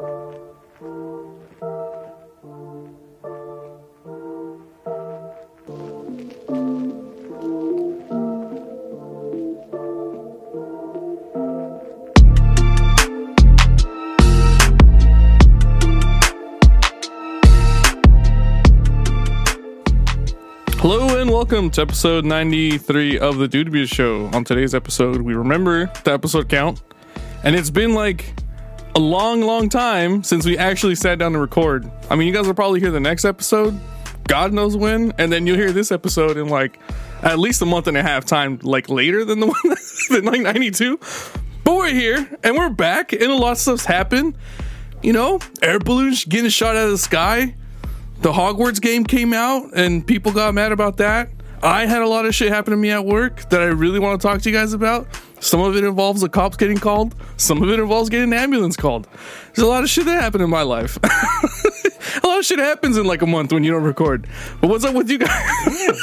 Hello and welcome to episode 93 of the Dude Abuse Show. On today's episode, we remember the episode count, and it's been like a long, long time since we actually sat down to record. I mean, you guys will probably hear the next episode, God knows when, and then you'll hear this episode in like at least a month and a half time, like later than the one than like 92. But we're here and we're back, and a lot of stuff's happened. You know, air balloons getting shot out of the sky the Hogwarts game came out and people got mad about that. I had a lot of shit happen to me at work that I really want to talk to you guys about. Some of it involves the cops getting called. Some of it involves getting an ambulance called. There's a lot of shit that happened in my life. a lot of shit happens in like a month when you don't record. But what's up with you guys?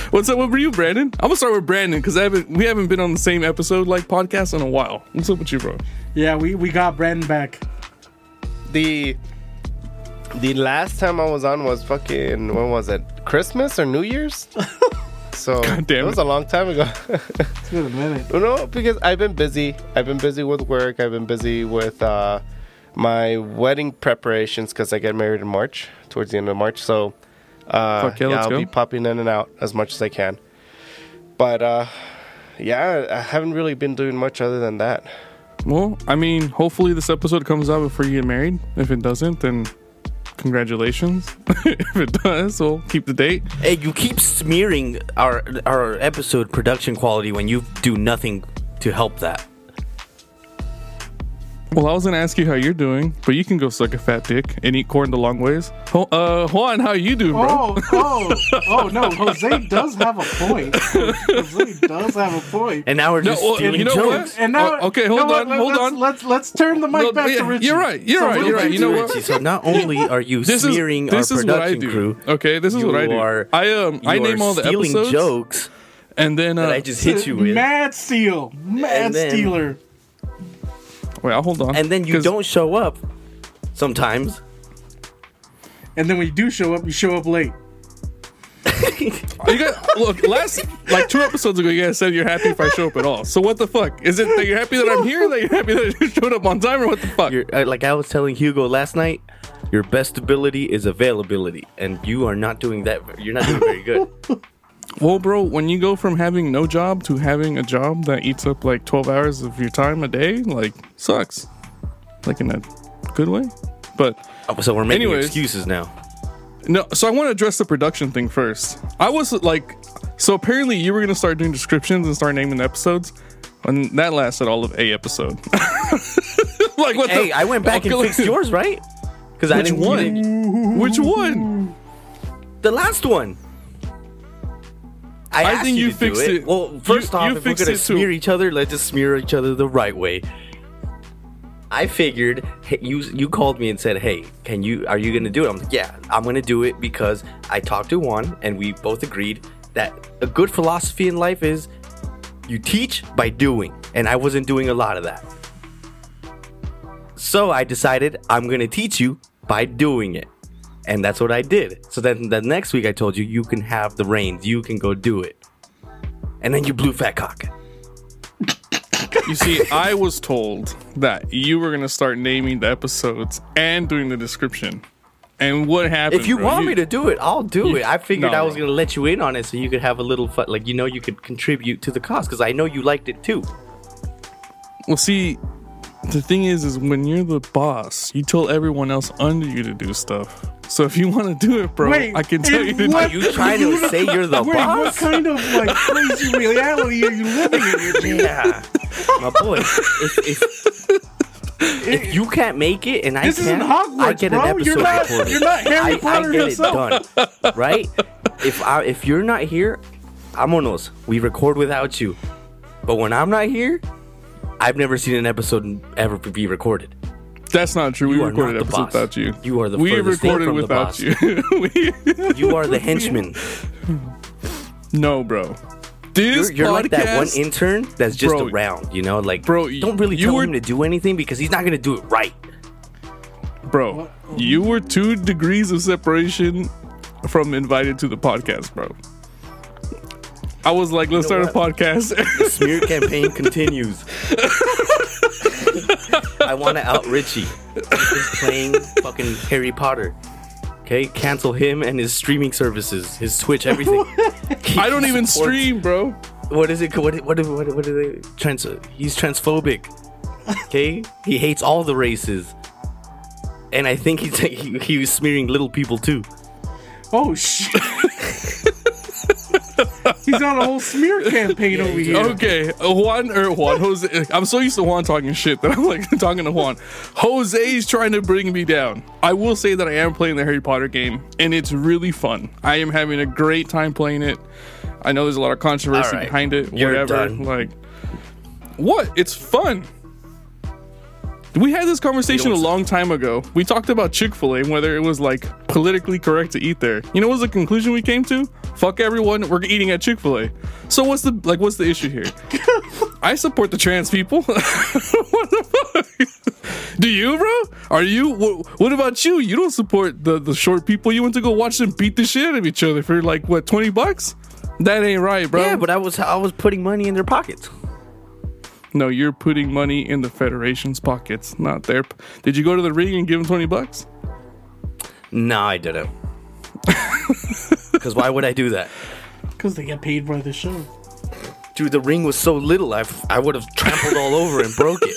what's up with you, Brandon? I'm gonna start with Brandon because haven't we haven't been on the same episode like podcast in a while. What's up with you, bro? Yeah, we, we got Brandon back. the the last time I was on was fucking when was it? Christmas or New Year's? So God damn it was a long time ago. It's been a minute. No, because I've been busy. I've been busy with work. I've been busy with uh, my wedding preparations because I get married in March, towards the end of March. So uh, Fuck yeah, yeah, I'll go. be popping in and out as much as I can. But uh, yeah, I haven't really been doing much other than that. Well, I mean, hopefully this episode comes out before you get married. If it doesn't, then congratulations. if it does, we'll keep the date. Hey, you keep smearing our our episode production quality when you do nothing to help that. Well, I was gonna ask you how you're doing, but you can go suck a fat dick and eat corn the long ways. Ho- uh, Juan, how you doing, bro? Oh, oh, oh no, Jose does have a point. Jose does have a point. And now we're No, just well, stealing you know jokes. what? And now, Oh, okay, hold what? on, hold let's, on. Let's let's turn the mic No, back yeah, to Richie. you're right, you're right, you're right. back You to know Richie. what? So not only are you This is this our is what I production do. crew, Okay, this is what I do. are- I um I name all the stealing episodes, jokes and then uh, that I just hit you with, Mad steal, mad And then- stealer. Wait, I'll hold on. and then you 'Cause- don't show up. Sometimes And then when you do show up, you show up late. You got look last like two episodes ago. You guys said you're happy if I show up at all. So what the fuck is it that you're happy that I'm here? That you're happy that you showed up on time, or what the fuck? you're uh, like I was telling Hugo last night. Your best ability is availability, and you are not doing that. You're not doing very good. Well, bro, when you go from having no job to having a job that eats up like 12 hours of your time a day, like sucks. Like in a good way. But Oh, so we're making Anyways. excuses now. no, so I want to address the production thing first. I was like, so apparently you were going to start doing descriptions and start naming the episodes. And that lasted all of a episode. like what Hey, the I went back and fixed yours, right? Because I didn't. one? didn't- Which one? The last one. I, I think you, you fixed it. it. Well, first You- off, you if we're gonna it too. smear each other, let's just smear each other the right way. I figured hey, you you called me and said, "Hey, can you are you gonna do it?" I'm like, "Yeah, I'm gonna do it because I talked to Juan and we both agreed that a good philosophy in life is you teach by doing, and I wasn't doing a lot of that. So I decided I'm gonna teach you by doing it. And that's what I did. So then the next week I told you you can have the reins, you can go do it. And then you blew fat cock. You see, I was told that you were gonna start naming the episodes and doing the description. And what happened? If you bro? want me to do it, I'll do You- it. I figured no, I was gonna let you in on it so you could have a little fun, like you know you could contribute to the cause because I know you liked it too. Well, see, the thing is, is when you're the boss, you tell everyone else under you to do stuff. So if you want to do it, bro, Wait, I can tell you to what- Are you trying to say you're the Wait, what kind of like crazy reality are you living in? Richie? Yeah, my boy. If, if, if you can't make it and I This can't, Hogwarts, I get an bro. episode You're not- recorded. you're not Harry I, Potter I get yourself. it done, right? If I if you're not here, vámonos. We record without you. But when I'm not here, I've never seen an episode ever be recorded. That's not true. You we recorded episodes without you. You are the we recorded from the without you. We- You are the henchman. no, bro. This You're, you're like that one intern that's just Bro, around, you know, like bro, don't really you tell were- him to do anything because he's not gonna do it right. bro, you were two degrees of separation from invited to the podcast, bro. I was like, let's know start a podcast. The smear campaign continues. I want to out Richie. He's playing fucking Harry Potter. Okay, cancel him and his streaming services, his Twitch, everything. I don't even Supports- stream, bro. What is it? What what what what are they? Trans. He's transphobic. Okay, he hates all the races, and I think he's he, he was smearing little people too. Oh shit. He's on a whole smear campaign over here. Okay, uh, Juan or Juan Jose. I'm so used to Juan talking shit that I'm like talking to Juan. Jose's trying to bring me down. I will say that I am playing the Harry Potter game, and it's really fun. I am having a great time playing it. I know there's a lot of controversy All right, behind it. you're whatever. done. Like, what? It's fun. We had this conversation a long time ago. We talked about Chick fil A and whether it was like politically correct to eat there. You know what was the conclusion we came to? Fuck everyone, we're eating at Chick fil A. So what's the like what's the issue here? I support the trans people. what the fuck? Do you, bro? Are you what, what about you? You don't support the the short people. You went to go watch them beat the shit out of each other for like what, 20 bucks? That ain't right, bro. Yeah, but I was I was putting money in their pockets. No, you're putting money in the Federation's pockets, not their. Did you go to the ring and give them 20 bucks? No, I didn't. Because why would I do that? Because they get paid by the show. Dude, the ring was so little, I, I would have trampled all over and broke it.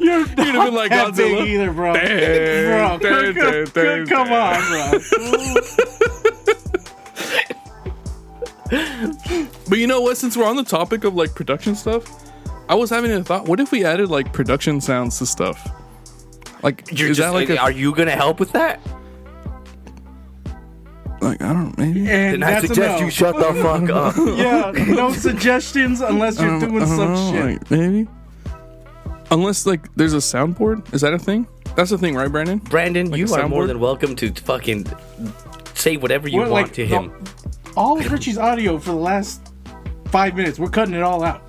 You're You'd have been like that big Godzilla. either, bro. Dang, bro, dang, come, dang, come, dang, come dang. on, bro. But you know what? Since we're on the topic of like production stuff, I was having a thought. What if we added like production sounds to stuff? Like, You're is just, that like a, are you gonna help with that? like I don't maybe? And Then I that's suggest no. you shut the fuck up. Yeah, no suggestions unless you're I don't- doing I don't some know, shit. like, maybe. Unless like there's a soundboard. Is that a thing? That's a thing, right, Brandon? Brandon, Like you a are more soundboard? than welcome to fucking say whatever you We're want like to the- him. all of Richie's audio for the last five minutes. We're cutting it all out.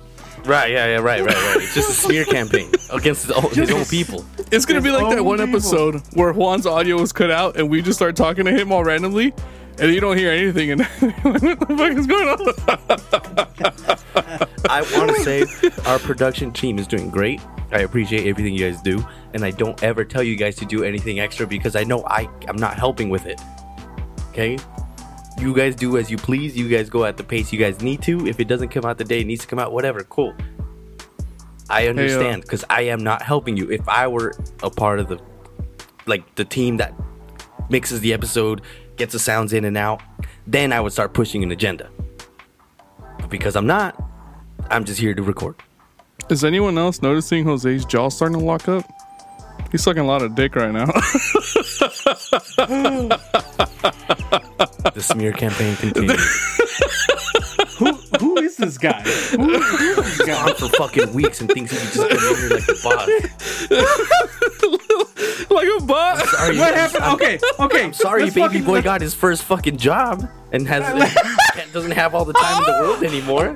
Right, yeah, yeah, right, right, right. It's just a smear campaign against his own, his own people. It's gonna be like that own one people. episode where Juan's audio was cut out and we just start talking to him all randomly, and you don't hear anything. And what the fuck is going on? I want to say our production team is doing great. I appreciate everything you guys do, and I don't ever tell you guys to do anything extra because I know I I'm not helping with it. Okay, you guys do as you please. You guys go at the pace you guys need to. If it doesn't come out the day it needs to come out, whatever, cool. I understand because I am not helping you. If I were a part of the like the team that mixes the episode, gets the sounds in and out, then I would start pushing an agenda. But because I'm not, I'm just here to record. Is anyone else noticing Jose's jaw starting to lock up? He's sucking a lot of dick right now. The smear campaign continues. Who who is this guy? Who, who is this guy? On for fucking weeks and thinks he can just come in here like the boss. like a bot. Sorry, What I'm- happened? I'm- Okay, okay. I'm sorry, let's baby fucking- boy let's- got his first fucking job and has doesn't have all the time in the world anymore.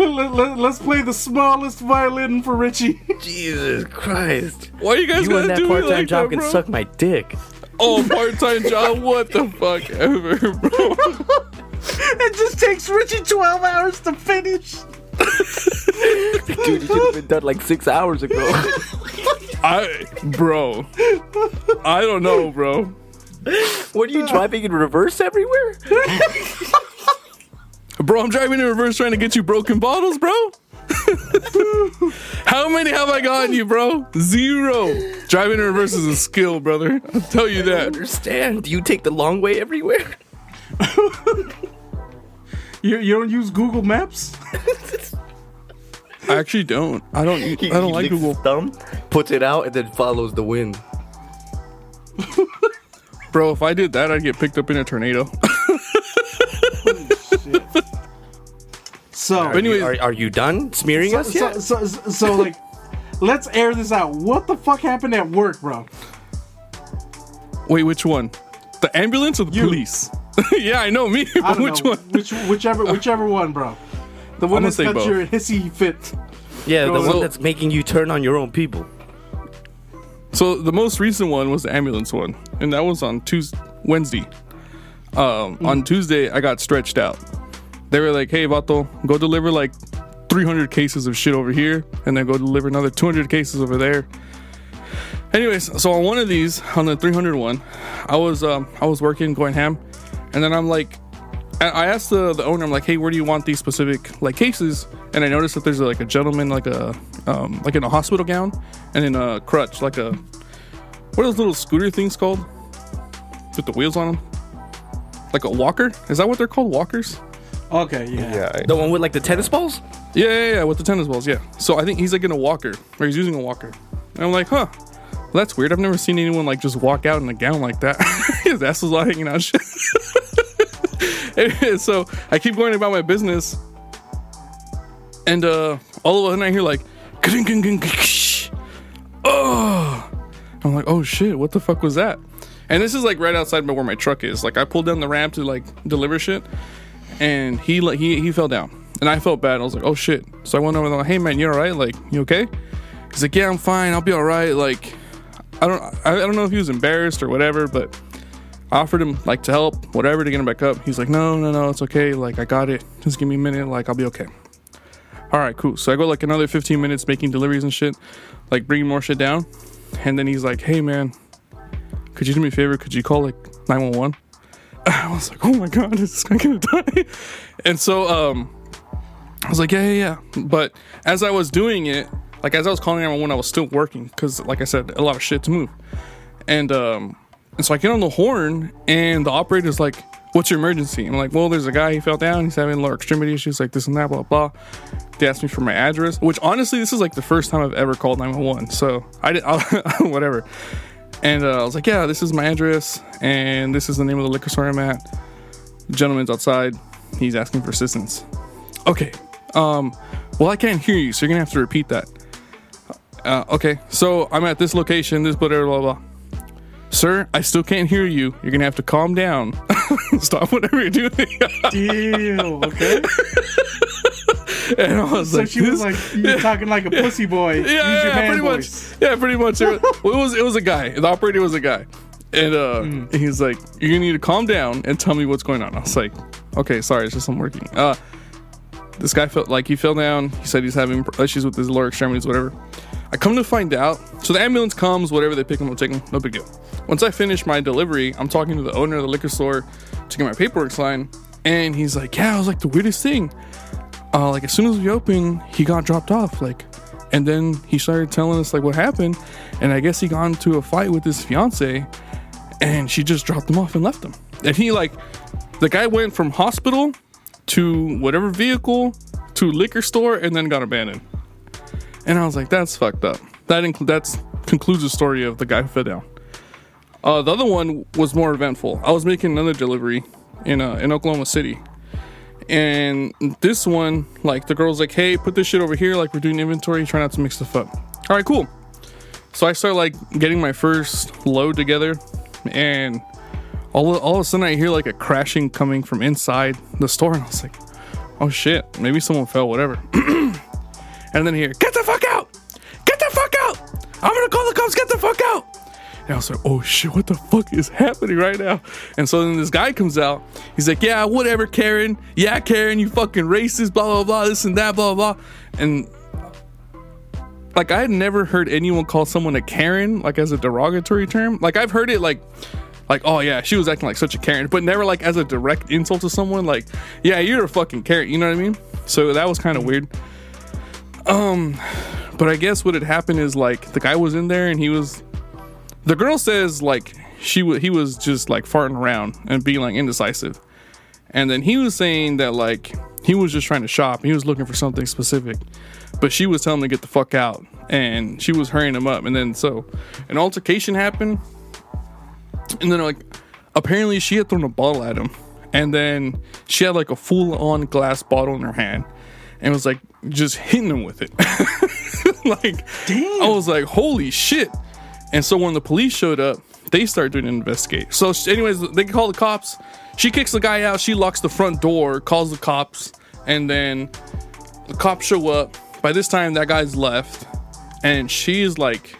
Let, let, let's play the smallest violin for Richie. Jesus Christ! Why are you guys You gotta and that do part-time like job that, can bro? suck my dick. Oh, part-time job. What the fuck ever, bro? it just takes Richie 12 hours to finish. Dude, you should have been done like six hours ago. I, bro. I don't know, bro. what are you driving in reverse everywhere? Bro, I'm driving in reverse trying to get you broken bottles, bro. How many have I gotten you, bro? Zero. Driving in reverse is a skill, brother. I'll tell you I that. understand. Do you take the long way everywhere? You, you don't use Google Maps? I actually don't. I don't. I don't he like Google, thumb, puts it out, and then follows the wind. bro. If I did that, I'd get picked up in a tornado. So, But anyways, Are, are you done smearing so, us so, yet? so, so, so, like, let's air this out. What the fuck happened at work, bro? wait, which one? The ambulance or the You. police? yeah, I know me. I don't which know. one? Which, whichever, whichever one, bro. The one gonna that say got both. your hissy fit. Yeah, the So- one that's making you turn on your own people. So the most recent one was the ambulance one, and that was on Tuesday, Wednesday. Um, On Tuesday, I got stretched out. They were like, "Hey, Vato, go deliver like 300 cases of shit over here, and then go deliver another 200 cases over there." Anyways, so on one of these, on the 300 one, I was um, I was working, going ham, and then I'm like, I- asked the, the owner, I'm like, "Hey, where do you want these specific like cases?" And I noticed that there's like a gentleman, like a um, like in a hospital gown, and in a crutch, like a what are those little scooter things called with the wheels on them? Like a walker? Is that what they're called? Walkers? Okay, yeah. Yeah. I- The one with like the tennis balls? Yeah, yeah, yeah, with the tennis balls. Yeah. So I think he's like in a walker, or he's using a walker. And I'm like, huh, well, that's weird. I've never seen anyone like just walk out in a gown like that. His ass was all hanging out. and Shit. Anyway, so I keep going about my business, and uh, all of a sudden I hear like, oh, I'm like, oh shit, what the fuck was that? And this is like right outside by where my truck is. Like I pulled down the ramp to like deliver shit, and he he he fell down, and I felt bad. I was like, oh shit. So I went over and I'm like, hey man, you all right? Like you okay? He's like, yeah, I'm fine. I'll be all right. Like I don't I, I don't know if he was embarrassed or whatever, but I offered him like to help, whatever, to get him back up. He's like, no, no, no, it's okay. Like I got it. Just give me a minute. Like I'll be okay. All right, cool. So I go like another 15 minutes making deliveries and shit, like bringing more shit down, and then he's like, hey man, could you do me a favor? Could you call like 911? I was like, oh my god, is this guy gonna die? And so um, I was like, yeah, yeah, yeah. But as I was doing it, like as I was calling 911, I was still working because, like I said, a lot of shit to move. And um, and so I get on the horn, and the operator's like, "What's your emergency?" I'm like, "Well, there's a guy. He fell down. He's having lower extremity issues, like this and that, blah blah." They asked me for my address, which honestly, this is like the first time I've ever called 911. So I did whatever. And uh, I was like, "Yeah, this is my address, and this is the name of the liquor store I'm at. The gentleman's outside. He's asking for assistance." Okay. Um. Well, I can't hear you, so you're gonna have to repeat that. Uh, okay, so I'm at this location, this blah blah blah blah. Sir, I still can't hear you. You're gonna have to calm down. Stop whatever you're doing. Deal. Okay. and I was So like, she was like, "You're talking like a pussy boy. yeah, yeah, pretty voice." much. Yeah, pretty much. It was, it was it was a guy. The operator was a guy, and uh, Mm. he's like, "You're gonna need to calm down and tell me what's going on." I was like, "Okay, sorry, it's just I'm working." Uh, this guy felt like he fell down. He said he's having issues with his lower extremities, whatever. I come to find out, so the ambulance comes, whatever they pick him up, take him, no big deal. Once I finish my delivery, I'm talking to the owner of the liquor store to get my paperwork signed, and he's like, "Yeah, it was like the weirdest thing. Uh, like as soon as we opened, he got dropped off, like, and then he started telling us like what happened, and I guess he got into a fight with his fiance, and she just dropped him off and left him. And he like, the guy went from hospital to whatever vehicle to liquor store, and then got abandoned. And I was like, that's fucked up. That incl- that's concludes the story of the guy who fell down. Uh, the other one was more eventful. I was making another delivery in uh, in Oklahoma City, and this one, like the girl's like, "Hey, put this shit over here. Like we're doing inventory. Try not to mix stuff up." All right, cool. So I start like getting my first load together, and all all of a sudden I hear like a crashing coming from inside the store, and I was like, "Oh shit, maybe someone fell, whatever." and then here, get the fuck out! Get the fuck out! I'm gonna call the cops. Get the fuck out! And I was like, oh shit, what the fuck is happening right now? And so then this guy comes out. He's like, yeah, whatever, Karen. Yeah, Karen, you fucking racist, blah, blah, blah, this and that, blah, blah. And like, I had never heard anyone call someone a Karen, like as a derogatory term. Like, I've heard it like, like, oh yeah, she was acting like such a Karen, but never like as a direct insult to someone. Like, yeah, you're a fucking Karen. You know what I mean? So that was kind of weird. Um, but I guess what had happened is like the guy was in there and he was the girl says like she wa he was just like farting around and being like indecisive. And then he was saying that like he was just trying to shop. He was looking for something specific. But she was telling him to get the fuck out. And she was hurrying him up. And then so an altercation happened. And then like apparently she had thrown a bottle at him. And then she had like a full-on glass bottle in her hand and was like just hitting him with it. Like Damn. I was like, holy shit. And so when the police showed up, they started doing an investigate. So, anyways, they call the cops. She kicks the guy out. She locks the front door, calls the cops, and then the cops show up. by this time that guy's left, and she's like,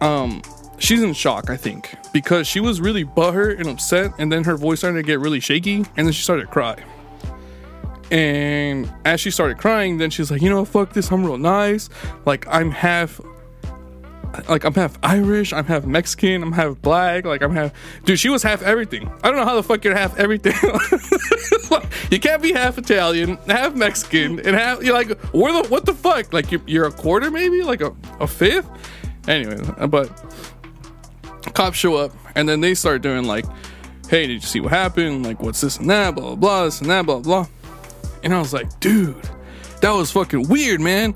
um, she's in shock, I think, because she was really butthurt and upset, and then her voice started to get really shaky, and then she started to cry. And as she started crying, then she's like, you know, fuck this, I'm real nice. Like I'm half like I'm half Irish, I'm half Mexican, I'm half black, like I'm half dude, she was half everything. I don't know how the fuck you're half everything. you can't be half Italian, half Mexican, and half you're like where the what the fuck? Like you're, you're a quarter maybe? Like a, a fifth? Anyway, but cops show up and then they start doing like, hey, did you see what happened? Like what's this and that, blah blah blah, this and that, blah blah. And I was like, dude, that was fucking weird, man.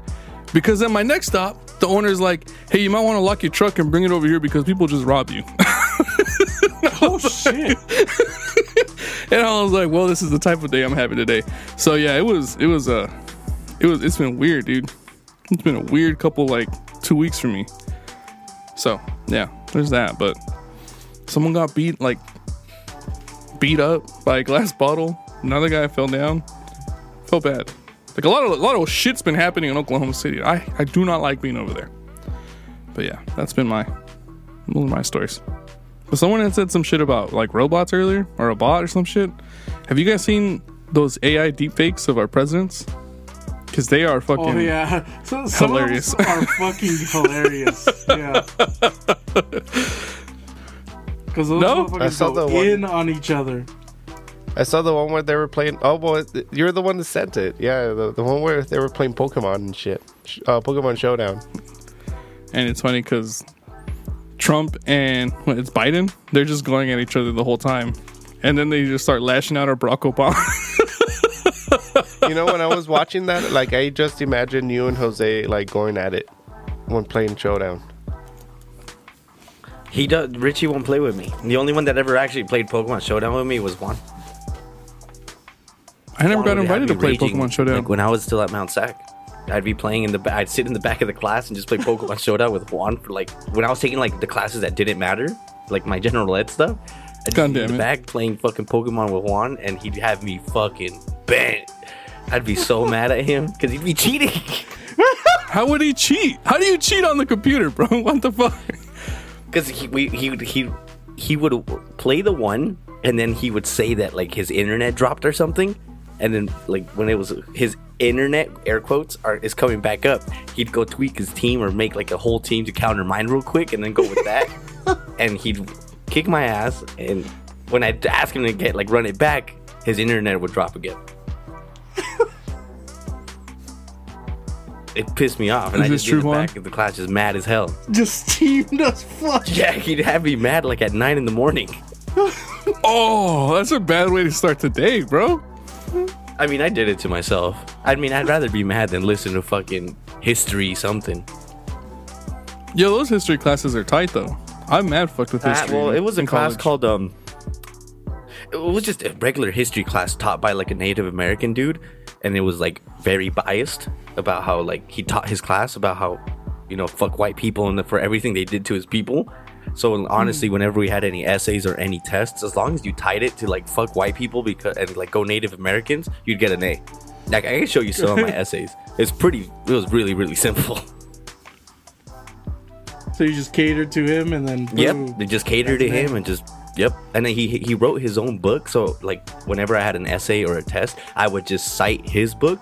Because then my next stop, the owner's like, hey, you might want to lock your truck and bring it over here because people just rob you. Oh shit! and I was like, well, this is the type of day I'm having today. So yeah, it was, it was, uh, it was, it's been weird, dude. It's been a weird couple, like, two weeks for me. So yeah, there's that. But someone got beat, like, beat up by a glass bottle. Another guy fell down. Felt bad. Like a lot of a lot of shit's been happening in Oklahoma City. I I do not like being over there. But yeah, that's been my one of my stories. But someone had said some shit about like robots earlier or a bot or some shit. Have you guys seen those AI deepfakes of our presidents? Because they are oh, fucking. Oh yeah, so, some Hilarious. of them are fucking hilarious. Yeah. Because those No? motherfuckers I go one- in on each other. I saw the one where they were playing. Oh boy, you're the one that sent it. Yeah, the, the one where they were playing Pokemon and shit. Uh, Pokemon Showdown. And it's funny because Trump and what, it's Biden, they're just going at each other the whole time. And then they just start lashing out at Barack Obama. You know, when I was watching that, like I just imagined you and Jose like going at it when playing Showdown. He does. Richie won't play with me. The only one that ever actually played Pokemon Showdown with me was Juan. I never got invited to play raging, Pokemon Showdown. Like when I was still at Mount Sac, I'd be playing in the. I'd sit in the back of the class and just play Pokemon Showdown with Juan for like when I was taking like the classes that didn't matter, like my general ed stuff. I'd just God be in the it. back playing fucking Pokemon with Juan, and he'd have me fucking bent. I'd be so mad at him because he'd be cheating. How would he cheat? How do you cheat on the computer, bro? What the fuck? because he we, he he he would play the one and then he would say that like his internet dropped or something and then like when it was his internet air quotes are is coming back up he'd go tweak his team or make like a whole team to counter mine real quick and then go with that and he'd kick my ass and when i'd ask him to get like run it back his internet would drop again it pissed me off and Is i just get true, the back of the class just mad as hell Just teamed us fuck. yeah, he'd have me mad like at nine in the morning. Oh, that's a bad way to start the day, bro. I mean, I did it to myself. I mean, I'd rather be mad than listen to fucking history something. Yo, those history classes are tight though. I'm mad fucked with Ah, history. well, it was a class college. called um. It was just a regular history class taught by like a Native American dude, and it was like very biased about how like he taught his class about how, you know, fuck white people and for everything they did to his people. So honestly, mm. whenever we had any essays or any tests, as long as you tied it to like fuck white people because and like go Native Americans, you'd get an A. Like I can show you some of my essays. It's pretty. It was really really simple. So you just catered to him and then boom. Yep, they just catered to him and just yep. And then he he wrote his own book. So like whenever I had an essay or a test, I would just cite his book.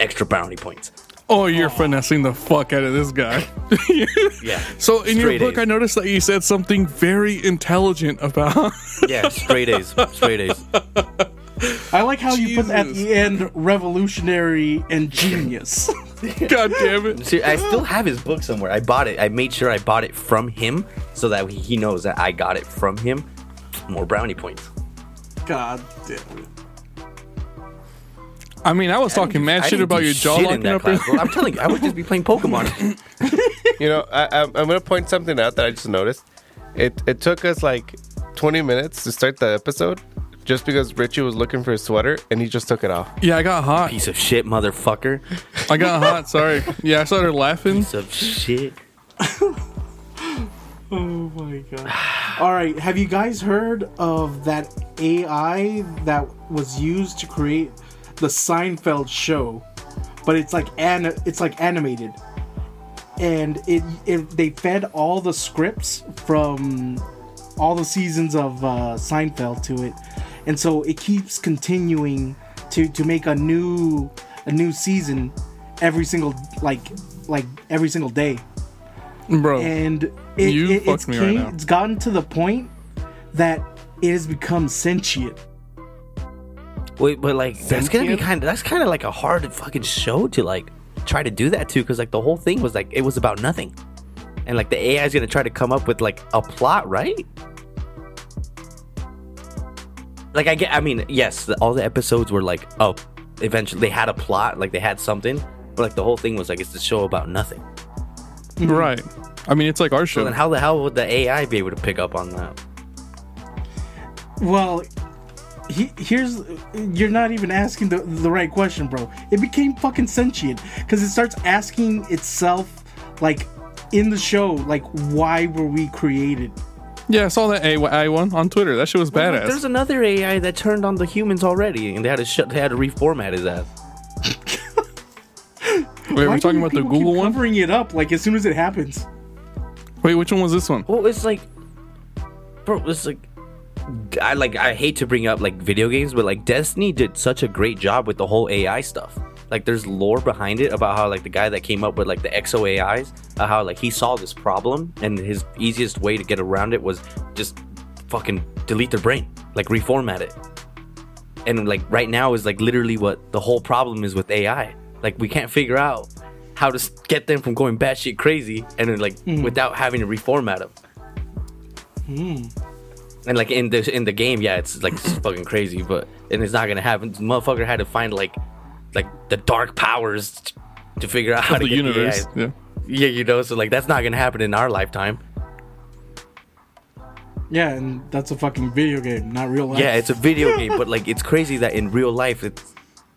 Extra brownie points. Oh, you're finessing the fuck out of this guy. Yeah. So in your book, A's. I noticed that you said something very intelligent about. Yeah, straight A's, straight A's. I like how you put at the end revolutionary and genius. God damn it! See, I still have his book somewhere. I bought it. I made sure I bought it from him so that he knows that I got it from him. More brownie points. God damn it. I mean, I was talking mad I shit about your jaw shit locking that up. class. I'm telling you, I would just be playing Pokemon. You know, I, I'm, I'm gonna point something out that I just noticed. It it took us like 20 minutes to start the episode, just because Richie was looking for his sweater and he just took it off. yeah, I got hot. Piece of shit, motherfucker. I got hot. Sorry. Yeah, I started laughing. Piece of shit. Oh my god. All right, have you guys heard of that AI that was used to create the Seinfeld show? but it's like an it's like animated, and it, it they fed all the scripts from all the seasons of uh, Seinfeld to it, and so it keeps continuing to to make a new a new season every single like like every single day bro. and it, You it, it's, me right it's gotten to the point that it has become sentient. Wait, but like that's gonna be kind of that's kind of like a hard fucking show to like try to do that too, because like the whole thing was like it was about nothing, and like the AI is gonna try to come up with like a plot, right? Like I get, I mean, yes, the, all the episodes were like, oh, eventually they had a plot, like they had something, but like the whole thing was like it's the show about nothing. Hmm. right. I mean, it's like our So show. then how the hell would the AI be able to pick up on that? Well, he, here's you're not even asking the the right question, bro. It became fucking sentient because it starts asking itself, like in the show, like why were we created? yeah, I saw that AI one on Twitter. That shit was Well, badass. There's another AI that turned on the humans already, and they had to shut, they had to reformat his ass. Wait, Why we're talking about the people keep Google one. covering it up like as soon as it happens. Wait, which one was this one? Well, it's like, bro, it's like, I like, I hate to bring up like video games, but like Destiny did such a great job with the whole AI stuff. Like, there's lore behind it about how like the guy that came up with like the Exo AIs, uh, how like he saw this problem and his easiest way to get around it was just fucking delete their brain, like reformat it. And like right now is like literally what the whole problem is with AI. Like we can't figure out how to get them from going batshit crazy and then like without having to reformat them. And like in the in the game, yeah, it's like it's fucking crazy, but and it's not gonna happen. This motherfucker had to find like like the dark powers t- to figure out how Of to the get universe. The AI. Yeah. Yeah, you know, so like that's not gonna happen in our lifetime. Yeah, and that's a fucking video game, not real life. Yeah, it's a video game, but like it's crazy that in real life it's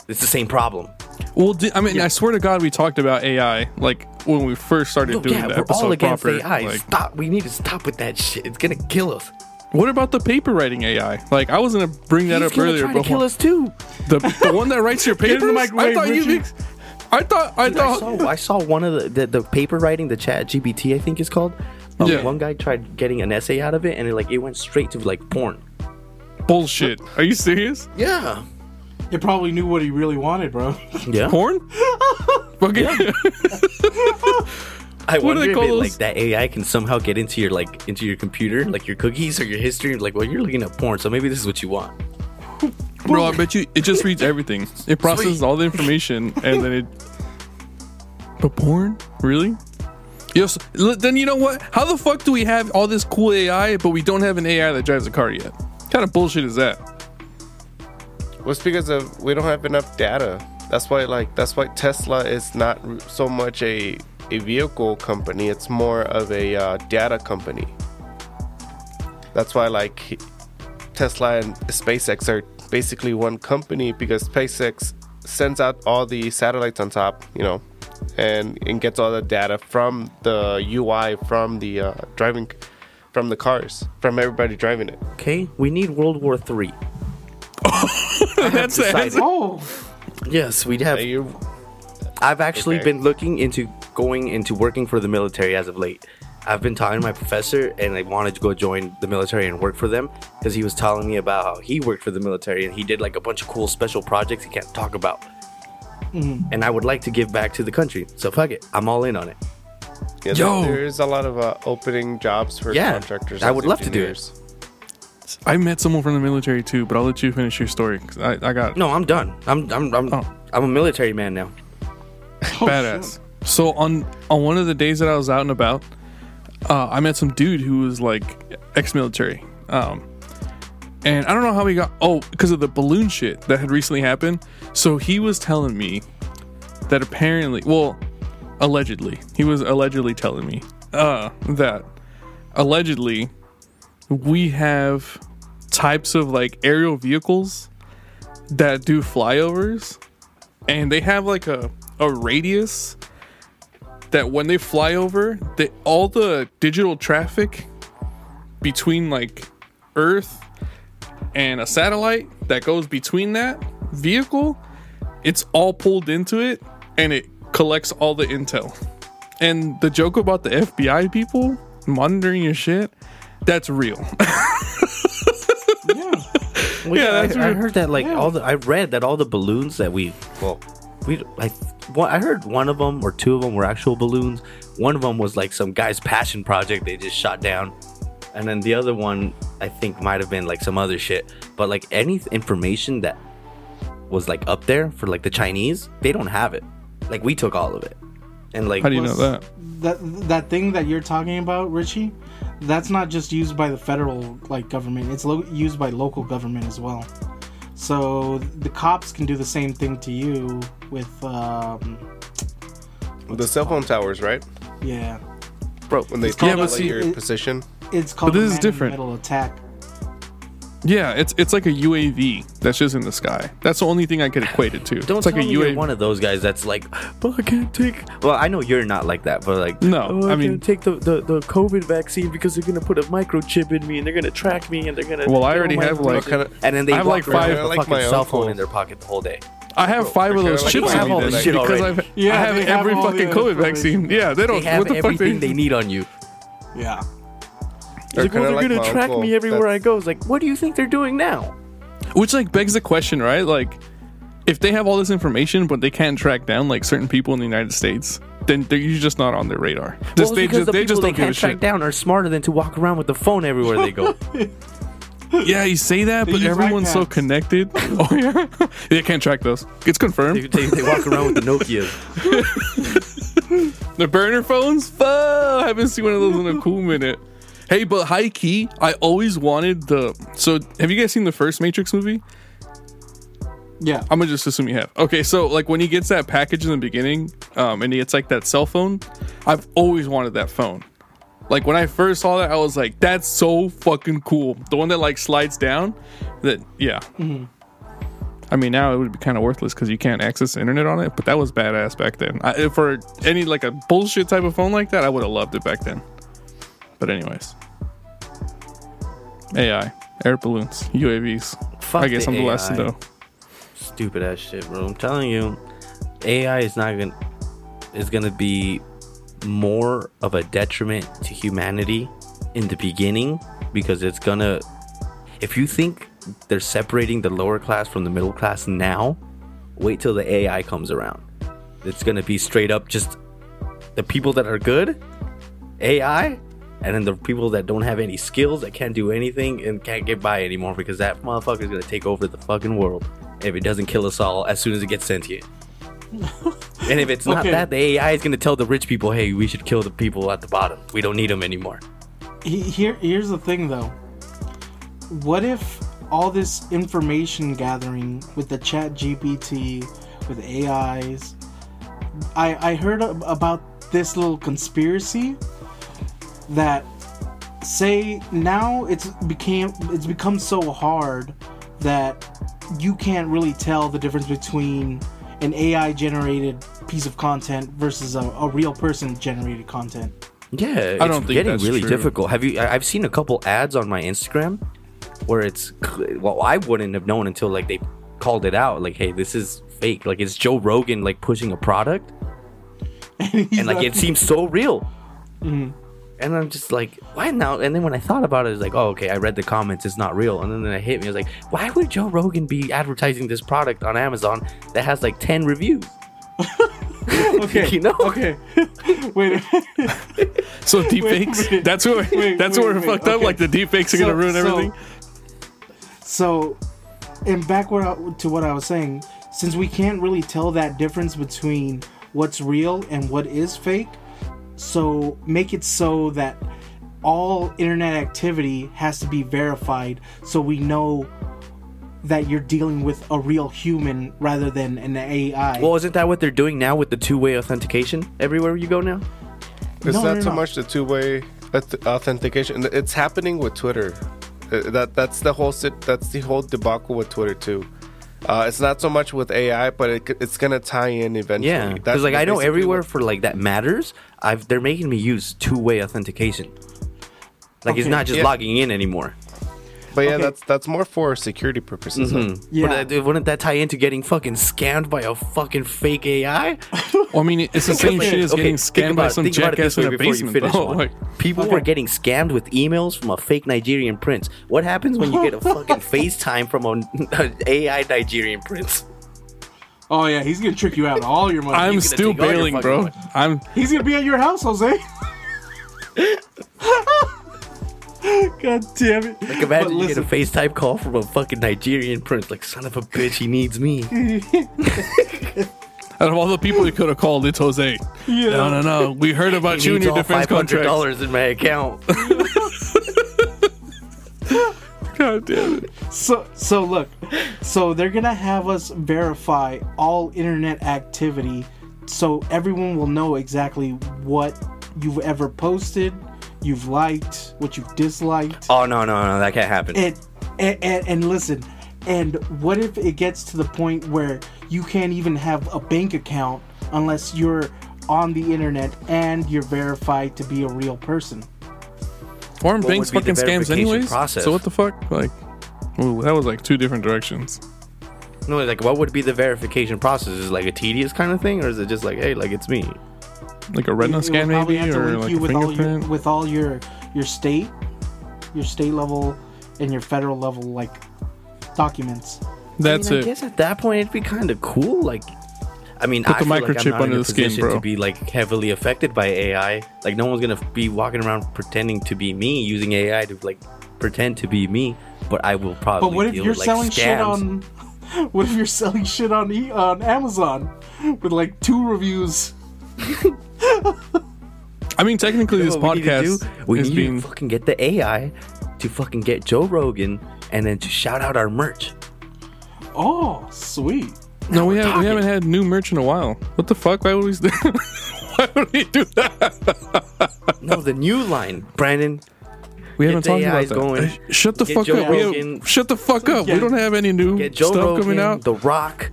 it's the same problem. Well, di- I mean, I swear to God, we talked about AI like when we first started Yo, doing yeah, the we're episode all against proper. AI. Like, Stop. We need to stop with that shit. It's gonna kill us. What about the paper writing AI? Like, I was gonna bring that He's up gonna earlier, to but kill us too. the the one that writes your paper in the papers. I thought you. Richie. mix- I thought. I I thought. saw, I saw one of the, the, the paper writing, the ChatGPT, I think is called. Um, Yeah. One guy tried getting an essay out of it, and it like it went straight to like porn. bullshit. Are you serious? Yeah. It probably knew what he really wanted, bro. Yeah. Porn? Fucking. I What wonder if it, like that AI can somehow get into your like into your computer, like your cookies or your history. Like, well, you're looking at porn, so maybe this is what you want. Bro, I bet you it just reads everything. It processes all the information and then it. But porn? Really? Yes. Then you know what? How the fuck do we have all this cool AI, but we don't have an AI that drives a car yet? What kind of bullshit is that? Well, it's because of we don't have enough data. That's why, like, that's why Tesla is not so much a a vehicle company. It's more of a uh, data company. That's why, like, Tesla and SpaceX are basically one company because SpaceX sends out all the satellites on top, you know, and and gets all the data from the UI from the uh, driving from the cars from everybody driving it. Okay, we need World War Three. That's the decided. answer. oh, Yes, we'd have. You, I've actually Okay. been looking into going into working for the military as of late. I've been talking to my professor and I wanted to go join the military and work for them because he was telling me about how he worked for the military and he did like a bunch of cool special projects he can't talk about. And I would like to give back to the country. So fuck it. I'm all in on it. yeah, Yo. there is a lot of uh, opening jobs for Yeah, contractors. I would love to do it. I met someone from the military too, but I'll let you finish your story. 'cause I, I got No, I'm done. I'm I'm I'm, Oh. I'm a military man now. badass. So on on one of the days that I was out and about, uh, I met some dude who was like ex-military, um, and I don't know how he got. Oh, because of the balloon shit that had recently happened. So he was telling me that apparently, well, allegedly, he was allegedly telling me uh, that allegedly we have types of like aerial vehicles that do flyovers and they have like a a radius that when they fly over, they all the digital traffic between like Earth and a satellite that goes between that vehicle, it's all pulled into it and it collects all the intel. And the joke about the FBI people monitoring your shit, that's real. Yeah. Well, Yeah, yeah, I, I heard that like Yeah. all the I read that all the balloons that we well we I well, I heard one of them or two of them were actual balloons. One of them was like some guy's passion project they just shot down, and then the other one I think might have been like some other shit. But like any information that was like up there for like the Chinese, they don't have it. Like we took all of it, and like How do you know that? That that thing that you're talking about, Richie, that's not just used by the federal like government. It's lo- used by local government as well. So the cops can do the same thing to you with, um, The cell phone towers, right? yeah. Bro, when they It's called- tell Yeah, but see- your it- position. It's called this a is man in different. the middle attack. Yeah, it's it's like a UAV that's just in the sky. That's the only thing I could equate it to. Don't it's like tell a me you're one of those guys that's like, but I can't take. Well, I know you're not like that, but like, No, oh, I, I mean- can't take the, the the COVID vaccine because they're gonna put a microchip in me and they're gonna track me and they're gonna. Well, I get all already my have, like- information. Kinda- and then they I have, walk like, around five- with a like fucking my cell phone uncle. in their pocket the whole day. I have five of those like chips you in have me all then this shit because already. I've, Yeah, I have they have every all fucking COVID information. vaccine. Yeah, they don't. They have what the fuck everything they, they need on you. Yeah. It's like, well, they're like gonna track uncle. me everywhere I go. It's like, what do you think they're doing now? Which like begs the question, right? Like, if they have all this information but they can't track down like certain people in the United States, then they're you're just not on their radar. Just, well, they because just the they people just they don't give a can't track shit. down are smarter than to walk around with the phone everywhere they go. Yeah, you say that, They but use everyone's so connected. oh yeah, they can't track those. It's they, confirmed. they, they walk around with the Nokias. The burner phones? Fuck, I haven't seen one of those in a cool minute. Hey, but high key, I always wanted the. So, have you guys seen the first Matrix movie? Yeah. I'm gonna just assume you have. Okay, so like when he gets that package in the beginning, um, and he gets like that cell phone, I've always wanted that phone. Like when I first saw that, I was like, "That's so fucking cool." The one that like slides down. That yeah. I mean, now it would be kind of worthless because you can't access the internet on it. But that was badass back then. I, for any like a bullshit type of phone like that, I would have loved it back then. But anyways, AI, air balloons, UAVs. Fuck I guess I'm the last to AI. know. stupid ass shit, bro. I'm telling you, AI is not gonna is gonna be more of a detriment to humanity in the beginning because it's gonna. If you think they're separating the lower class from the middle class now, wait till the AI comes around. It's gonna be straight up just the people that are good, AI, and then the people that don't have any skills that can't do anything and can't get by anymore because that motherfucker's gonna take over the fucking world if it doesn't kill us all as soon as it gets sentient. and if it's not Okay. that, the AI is gonna tell the rich people, "Hey, we should kill the people at the bottom. We don't need them anymore." Here, here's the thing though. What if all this information gathering with the ChatGPT, with AIs? I I heard about this little conspiracy that say now it's became it's become so hard that you can't really tell the difference between an AI generated piece of content versus a, a real person generated content. Yeah, it's don't think getting really true. difficult. Have you? I- I've seen a couple ads on my Instagram where it's well, I wouldn't have known until like they called it out. Like, hey, this is fake. Like, it's Joe Rogan like pushing a product, and like it seems so real. Mm-hmm. And I'm just like, why now? And then when I thought about it, it's like, oh, okay, I read the comments, it's not real. And then it hit me, I was like, why would Joe Rogan be advertising this product on Amazon that has like 10 reviews? okay, You know? okay. Wait. So deep Wait, fakes. wait. that's where Wait, that's wait, where we're wait, fucked up. Like the deep fakes are gonna ruin so- everything. So, and back what I, to what I was saying, since we can't really tell that difference between what's real and what is fake, so make it so that all internet activity has to be verified, so we know that you're dealing with a real human rather than an AI. Well, isn't that what they're doing now with the two way authentication everywhere you go now? It's No, not no, so no. much the two-way auth- authentication. It's happening with Twitter. Uh, That that's the whole sit. That's the whole debacle with Twitter too. Uh, it's not so much with AI, but it, it's gonna tie in eventually. Yeah, because like I know everywhere for like that matters. I've they're making me use two way authentication. Like it's not just yeah. logging in anymore. But yeah, Okay. that's that's more for security purposes. huh? Hmm. Yeah. Wouldn't that, wouldn't that tie into getting fucking scammed by a fucking fake AI? Well, I mean, it's the same shit as getting scammed by about it- some think about it jackass in a basement. finish though. Like, People Okay. were getting scammed with emails from a fake Nigerian prince. What happens when you get a fucking FaceTime from an AI Nigerian prince? Oh yeah, he's gonna trick you out of all your money. I'm still take all your bailing, bro. money. I'm He's gonna be at your house, Jose. God damn it! Like imagine you get a FaceTime call from a fucking Nigerian prince. Like son of a bitch, he needs me. out of all the people you could have called, it's Jose. Yeah. No, no, no. We heard about He you and your all defense five hundred contract. dollars in my account. God damn it. So so look, so they're gonna have us verify all internet activity, so everyone will know exactly what you've ever posted, you've liked, what you've disliked, oh no, no, no, that can't happen. and and, and and listen, and what if it gets to the point where you can't even have a bank account unless you're on the internet and you're verified to be a real person? Foreign What banks fucking scams anyways. process? So what the fuck? Like, ooh, that was like two different directions. No, like what would be the verification process? Is it like a tedious kind of thing, or is it just like, hey, like it's me? Like a retina It scan probably maybe, or like you a with all your fingerprint. with all your your state, your state level, and your federal level like documents. That's I mean, I it. guess at that point it'd be kind of cool. Like, I mean, Put I the feel like I'm microchip not in under a the skin, bro. To be like heavily affected by AI, like no one's gonna be walking around pretending to be me using AI to like pretend to be me. But I will probably. But what if deal you're with, like, selling shit on? What if you're selling shit on e- on Amazon with like two reviews? I mean, technically, this What we need to podcast—we is need being. to fucking get the AI to fucking get Joe Rogan and then to shout out our merch. Oh, sweet. No, we we're haven't. We haven't had new merch in a while. What the fuck? Why would we? do- Why would we do that? No, the new line, Brandon. We haven't the talked about AIs that. going. Uh, Shut the fuck Joe up. We Rogan. have, shut the fuck up. Yeah. We don't have any new Get Joe stuff Rogan, coming out. The Rock,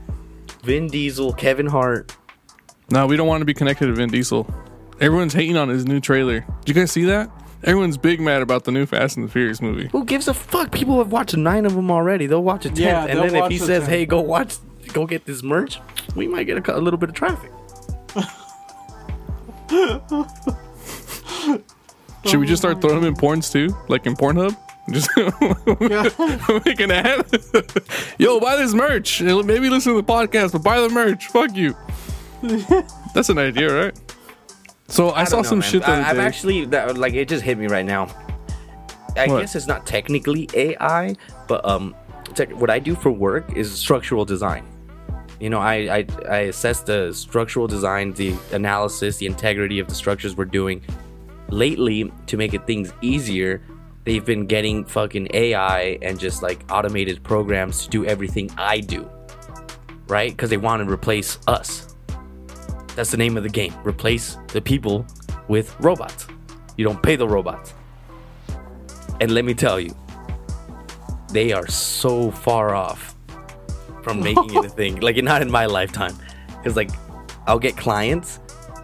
Vin Diesel, Kevin Hart. No, we don't want to be connected to Vin Diesel. Everyone's hating on his new trailer. Did you guys see that? Everyone's big mad about the new Fast and the Furious movie. Who gives a fuck? People have watched nine of them already. They'll watch a tenth, Yeah, and they'll then if watch he the says, 10th. "Hey, go watch, go get this merch," we might get a, cou- a little bit of traffic. Should we just start throwing them in porns too? Like in Pornhub? Just make an ad. Yo, buy this merch. Maybe listen to the podcast, but buy the merch. Fuck you. That's an idea, right? So I, I saw know, some man. shit the I, I've actually that, like it just hit me right now. I What? guess it's not technically AI, but um, tech, what I do for work is structural design. You know, I, I I assess the structural design, the analysis, the integrity of the structures we're doing. Lately, to make it things easier, they've been getting fucking AI and just like automated programs to do everything I do, right? Because they want to replace us. That's the name of the game. Replace the people with robots. You don't pay the robots. And let me tell you, they are so far off from making it a thing. Like, not in my lifetime. Because, like, I'll get clients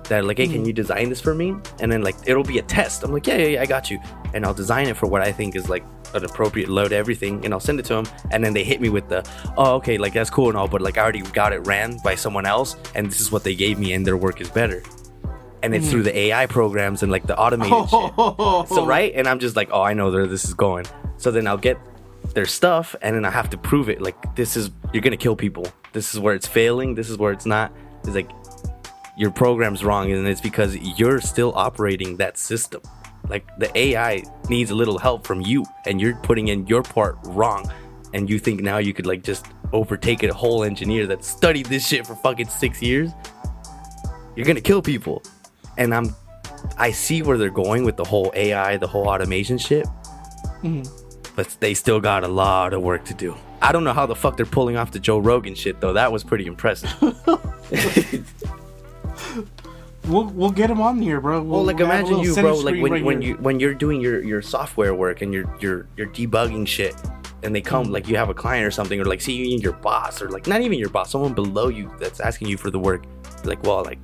that are like, hey, can mm-hmm. you design this for me? And then, like, it'll be a test. I'm like, yeah, yeah, yeah, I got you. And I'll design it for what I think is, like, an appropriate load, everything. And I'll send it to them. And then they hit me with the, oh, okay, like, that's cool and all, but, like, I already got it ran by someone else. And this is what they gave me, and their work is better. And it's through the mm. AI programs and, like, the automated shit. So right, and I'm just like, oh, I know where this is going. So then I'll get their stuff, and then I have to prove it. Like this is you're gonna kill people. This is where it's failing. This is where it's not. It's like your program's wrong, and it's because you're still operating that system. Like the AI needs a little help from you, and you're putting in your part wrong. And you think now you could like just overtake a whole engineer that studied this shit for fucking six years? You're gonna kill people. And I'm I see where they're going with the whole AI, the whole automation shit. Mm-hmm. But they still got a lot of work to do. I don't know how the fuck they're pulling off the Joe Rogan shit though. That was pretty impressive. We'll we'll get him on here, bro. We'll, Well, like we'll have a imagine you, bro. Like when, right when here. you when you're doing your your software work and you're you're you're debugging shit, and they come mm. like you have a client or something, or like see you and your boss, or like not even your boss, someone below you that's asking you for the work. Like, well, like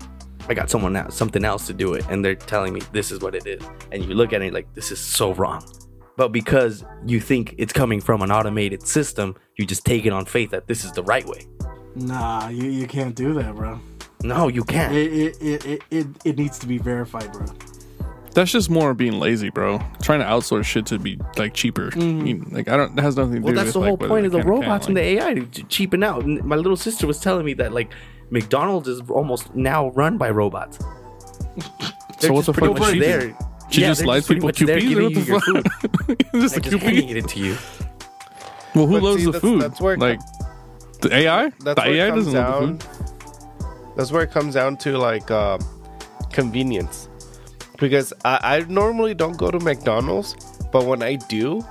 I got someone else, something else to do it, and they're telling me this is what it is, and you look at it like this is so wrong. But because you think it's coming from an automated system, you just take it on faith that this is the right way. Nah, you, you can't do that, bro. No, you can't. It it, it, it, it it needs to be verified, bro. That's just more being lazy, bro. Trying to outsource shit to be like cheaper. Mm-hmm. You- like I don't. That has nothing to do with. Well, that's the whole whether point of the can can't, robots and the AI to to cheapen out. And my little sister was telling me that like McDonald's is almost now run by robots. So what the pretty fuck much does she do? She Yeah, just they're slides people much there QPs or what the you fuck? food. just Like a just QP? handing it to you. Well, who But loves see, the that's- food? that's where like the AI. That's the AI doesn't love the food. That's where it comes down to like uh, convenience. Because I, I normally don't go to McDonald's, but when I do,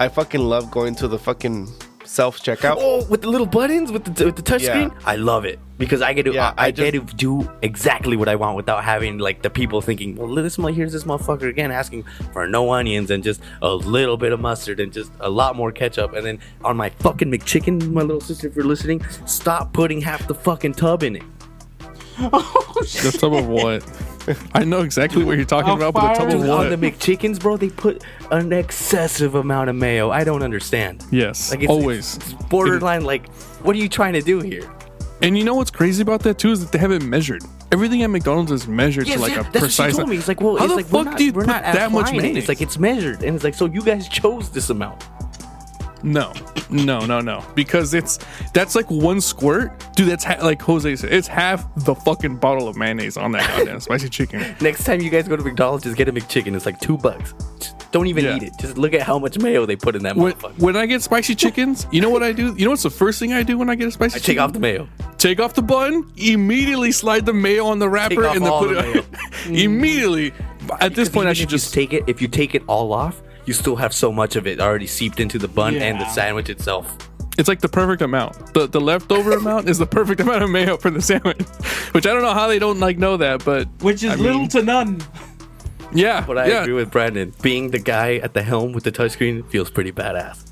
I fucking love going to the fucking self checkout. Oh, with the little buttons with the with the touch Yeah. screen, I love it because I get to Yeah, I, I I get to do exactly what I want without having like the people thinking, well, this mo- here's this motherfucker again asking for no onions and just a little bit of mustard and just a lot more ketchup, and then on my fucking McChicken, my little sister, if you're listening, stop putting half the fucking tub in it. Oh shit! The tub of what? I know exactly what you're talking I'll about, but the tub of what? on the McChickens, bro, they put an excessive amount of mayo. I don't understand. yes, Like it's, always. it's borderline. Like, what are you trying to do here? And you know what's crazy about that too is that they haven't measured. Everything at McDonald's is measured Yes, to like yeah, a that's precise. what she told me. It's like, well, how it's the like we're fuck not, do you put not that much it. mayonnaise? It's like it's measured, and it's like, so you guys chose this amount. No, no, no, no. Because it's that's like one squirt, dude. That's ha- like Jose said. It's half the fucking bottle of mayonnaise on that goddamn spicy chicken. Next time you guys go to McDonald's, just get a McChicken. It's like two bucks. Just don't even Yeah. eat it. Just look at how much mayo they put in that When, motherfucker. when I get spicy chickens, you know what I do? You know what's the first thing I do when I get a spicy I take off the mayo. Take off the bun. Immediately slide the mayo on the wrapper and then put the it. immediately. At this point, I should just take it. If you take it all off, you still have so much of it already seeped into the bun and the sandwich itself. It's like the perfect amount. The the leftover amount is the perfect amount of mayo for the sandwich. Which I don't know how they don't like know that, but Which is I little mean, to none. yeah. But I yeah. agree with Brandon. Being the guy at the helm with the touchscreen feels pretty badass.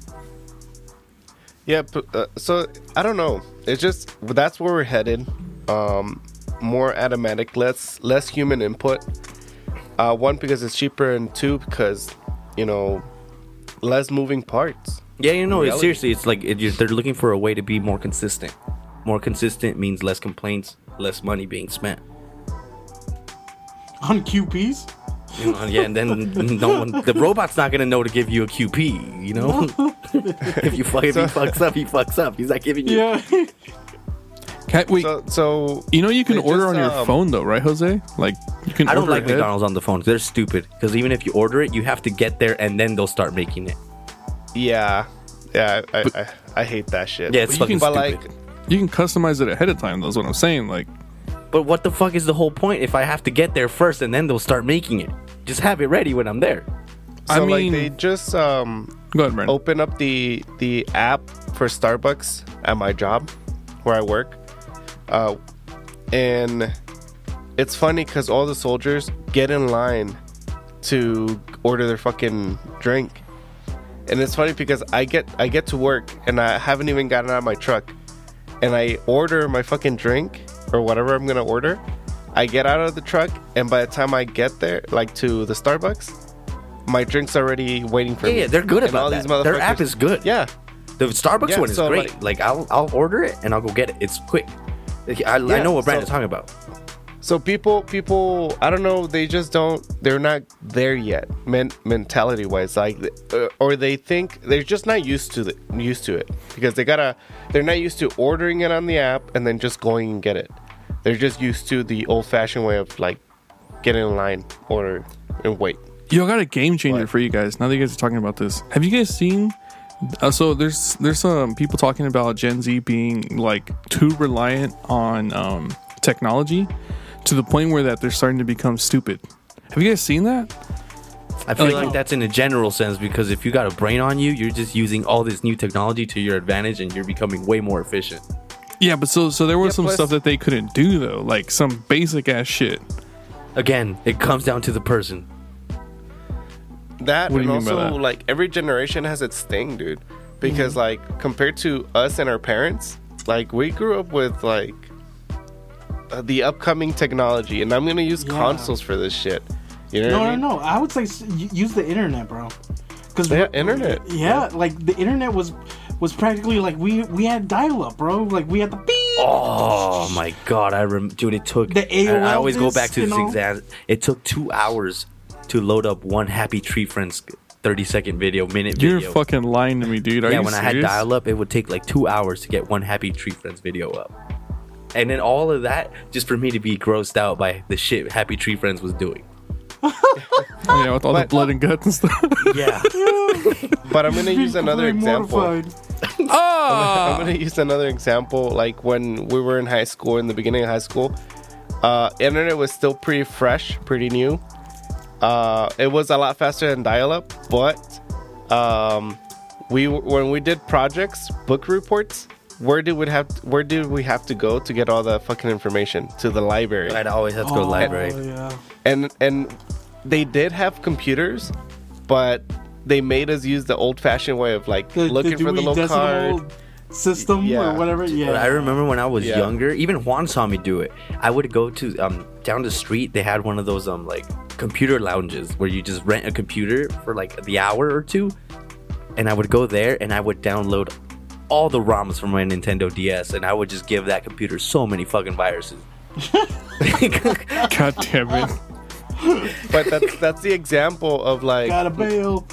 Yeah, but, uh, so I don't know. It's just that's where we're headed. Um, more automatic, less less human input. Uh, one because it's cheaper, and two because you know less moving parts. Yeah, you know, it's, seriously, it's like it, you're, they're looking for a way to be more consistent. More consistent means less complaints, less money being spent. On QPs? You know, yeah, and then no one, the robot's not gonna know to give you a QP. You know, if you fuck, if he fucks up, he fucks up. He's not giving you. Yeah. Can- wait, So, so you know you can order just, on your um, phone though, right, Jose? Like you can. I don't order like ahead. McDonald's on the phone. They're stupid because even if you order it, you have to get there and then they'll start making it. Yeah, yeah, I, I, I, I hate that shit. Yeah, it's But you fucking can- but stupid. like, You can customize it ahead of time. That's what I'm saying. Like, But what the fuck is the whole point if I have to get there first and then they'll start making it? Just have it ready when I'm there. so I like mean, they just um go ahead, Brandon. open up the the app for Starbucks at my job where I work, uh, and it's funny because all the soldiers get in line to order their fucking drink, and it's funny because I get I get to work and I haven't even gotten out of my truck, and I order my fucking drink or whatever I'm gonna order. I get out of the truck, and by the time I get there, like to the Starbucks, my drink's already waiting for Yeah, me. yeah, they're good And about all that. these Their app is good. Yeah, The Starbucks Yeah, one is so, great. like- Like, I'll I'll order it and I'll go get it. It's quick. Like, I, I know what Brandon's so- talking about. So people, people, I don't know. They just don't. They're not there yet, men, mentality wise. Like, uh, or they think they're just not used to the used to it because they gotta. They're not used to ordering it on the app and then just going and get it. They're just used to the old fashioned way of like getting in line, order, and wait. Yo, I got a game changer What? for you guys. Now that you guys are talking about this, have you guys seen? Uh, so there's there's some people talking about Gen Z being like too reliant on um, technology to the point where that they're starting to become stupid. Have you guys seen that? I feel Like- like that's in a general sense because if you got a brain on you, you're just using all this new technology to your advantage and you're becoming way more efficient. Yeah, but so so there was Yeah, some plus- stuff that they couldn't do though, like some basic ass shit. Again, it comes down to the person. That What and you mean by also that? like every generation has its thing, dude. Because Mm-hmm. like compared to us and our parents, like we grew up with like uh, the upcoming technology, and I'm gonna use Yeah. consoles for this shit. You know No, what I no, mean? no. I would say use the internet, bro. Because Yeah, internet. Yeah, like the internet was was practically like we we had dial up, bro. Like we had the beep. Oh my god, I remember, dude, it took. The I, I always go back to you this know? exam. It took two hours to load up one Happy Tree Friends thirty second video, minute video You're video. fucking lying to me, dude. Are yeah, you when I had dial up, it would take like two hours to get one Happy Tree Friends video up. And then all of that just for me to be grossed out by the shit Happy Tree Friends was doing. yeah, with all the But- blood and guts and stuff. Yeah. But I'm gonna use another example. mortified. I'm oh, gonna use another example. Like when we were in high school, in the beginning of high school, uh, internet was still pretty fresh, pretty new. Uh, it was a lot faster than dial-up, but um, we when we did projects, book reports, where did we have where did we have to go to get all the fucking information to the library? I'd always have to go to the Oh, library. yeah. and and they did have computers, but they made us use the old-fashioned way of like The, looking for the Dewey little Decimal card. System Yeah. or whatever. Yeah. I remember when I was Yeah. younger, even Juan saw me do it. I would go to um down the street. They had one of those um like computer lounges where you just rent a computer for like the hour or two, and I would go there and I would download all the ROMs from my Nintendo DS, and I would just give that computer so many fucking viruses. god damn it! But that's that's the example of like Gotta bail.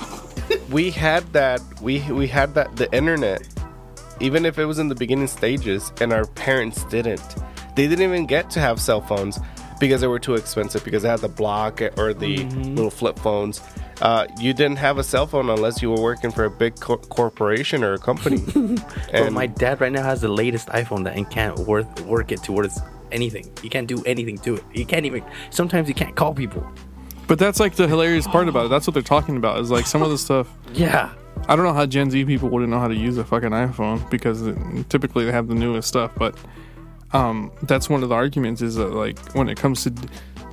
we had that we we had that the internet even if it was in the beginning stages and our parents didn't they didn't even get to have cell phones because they were too expensive because they had the block or the little flip phones uh, you didn't have a cell phone unless you were working for a big co- corporation or a company But and my dad right now has the latest iPhone that and can't worth work it towards anything. He can't do anything to it. He can't even. Sometimes he can't call people. But that's like the hilarious part about it. That's what they're talking about. Is like some of the stuff. Yeah. I don't know how Gen Z people wouldn't know how to use a fucking iPhone because it, typically they have the newest stuff. But um, that's one of the arguments is that like when it comes to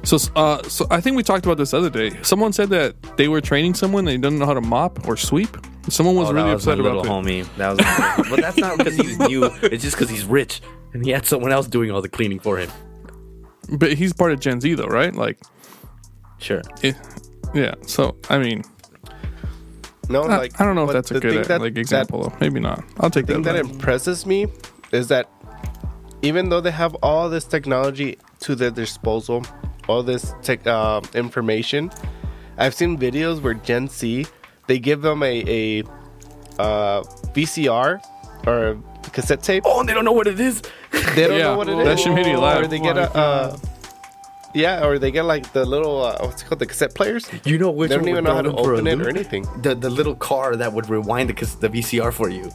so uh, so I think we talked about this other day. Someone said that they were training someone they didn't know how to mop or sweep. Someone was Oh, really that was my upset about that. homie. That was, but that's not because he's new. It's just because he's rich and he had someone else doing all the cleaning for him. But he's part of Gen Z though, right? Like, Sure. eh, yeah. So I mean, no I, like I don't know if that's a good that- like that- example though. Maybe not. I'll take thing that. that impresses me is that even though they have all this technology to their disposal, all this tech uh, information, I've seen videos where Gen Z they give them a a uh, VCR or a cassette tape. Oh, and they don't know what it is. They don't Yeah, know what it is. that should make you laugh. Or they get a uh, yeah, or they get like the little uh, what's it called the cassette players. You know which They don't even know how to them for a open it or anything. The the little car that would rewind the the VCR for you.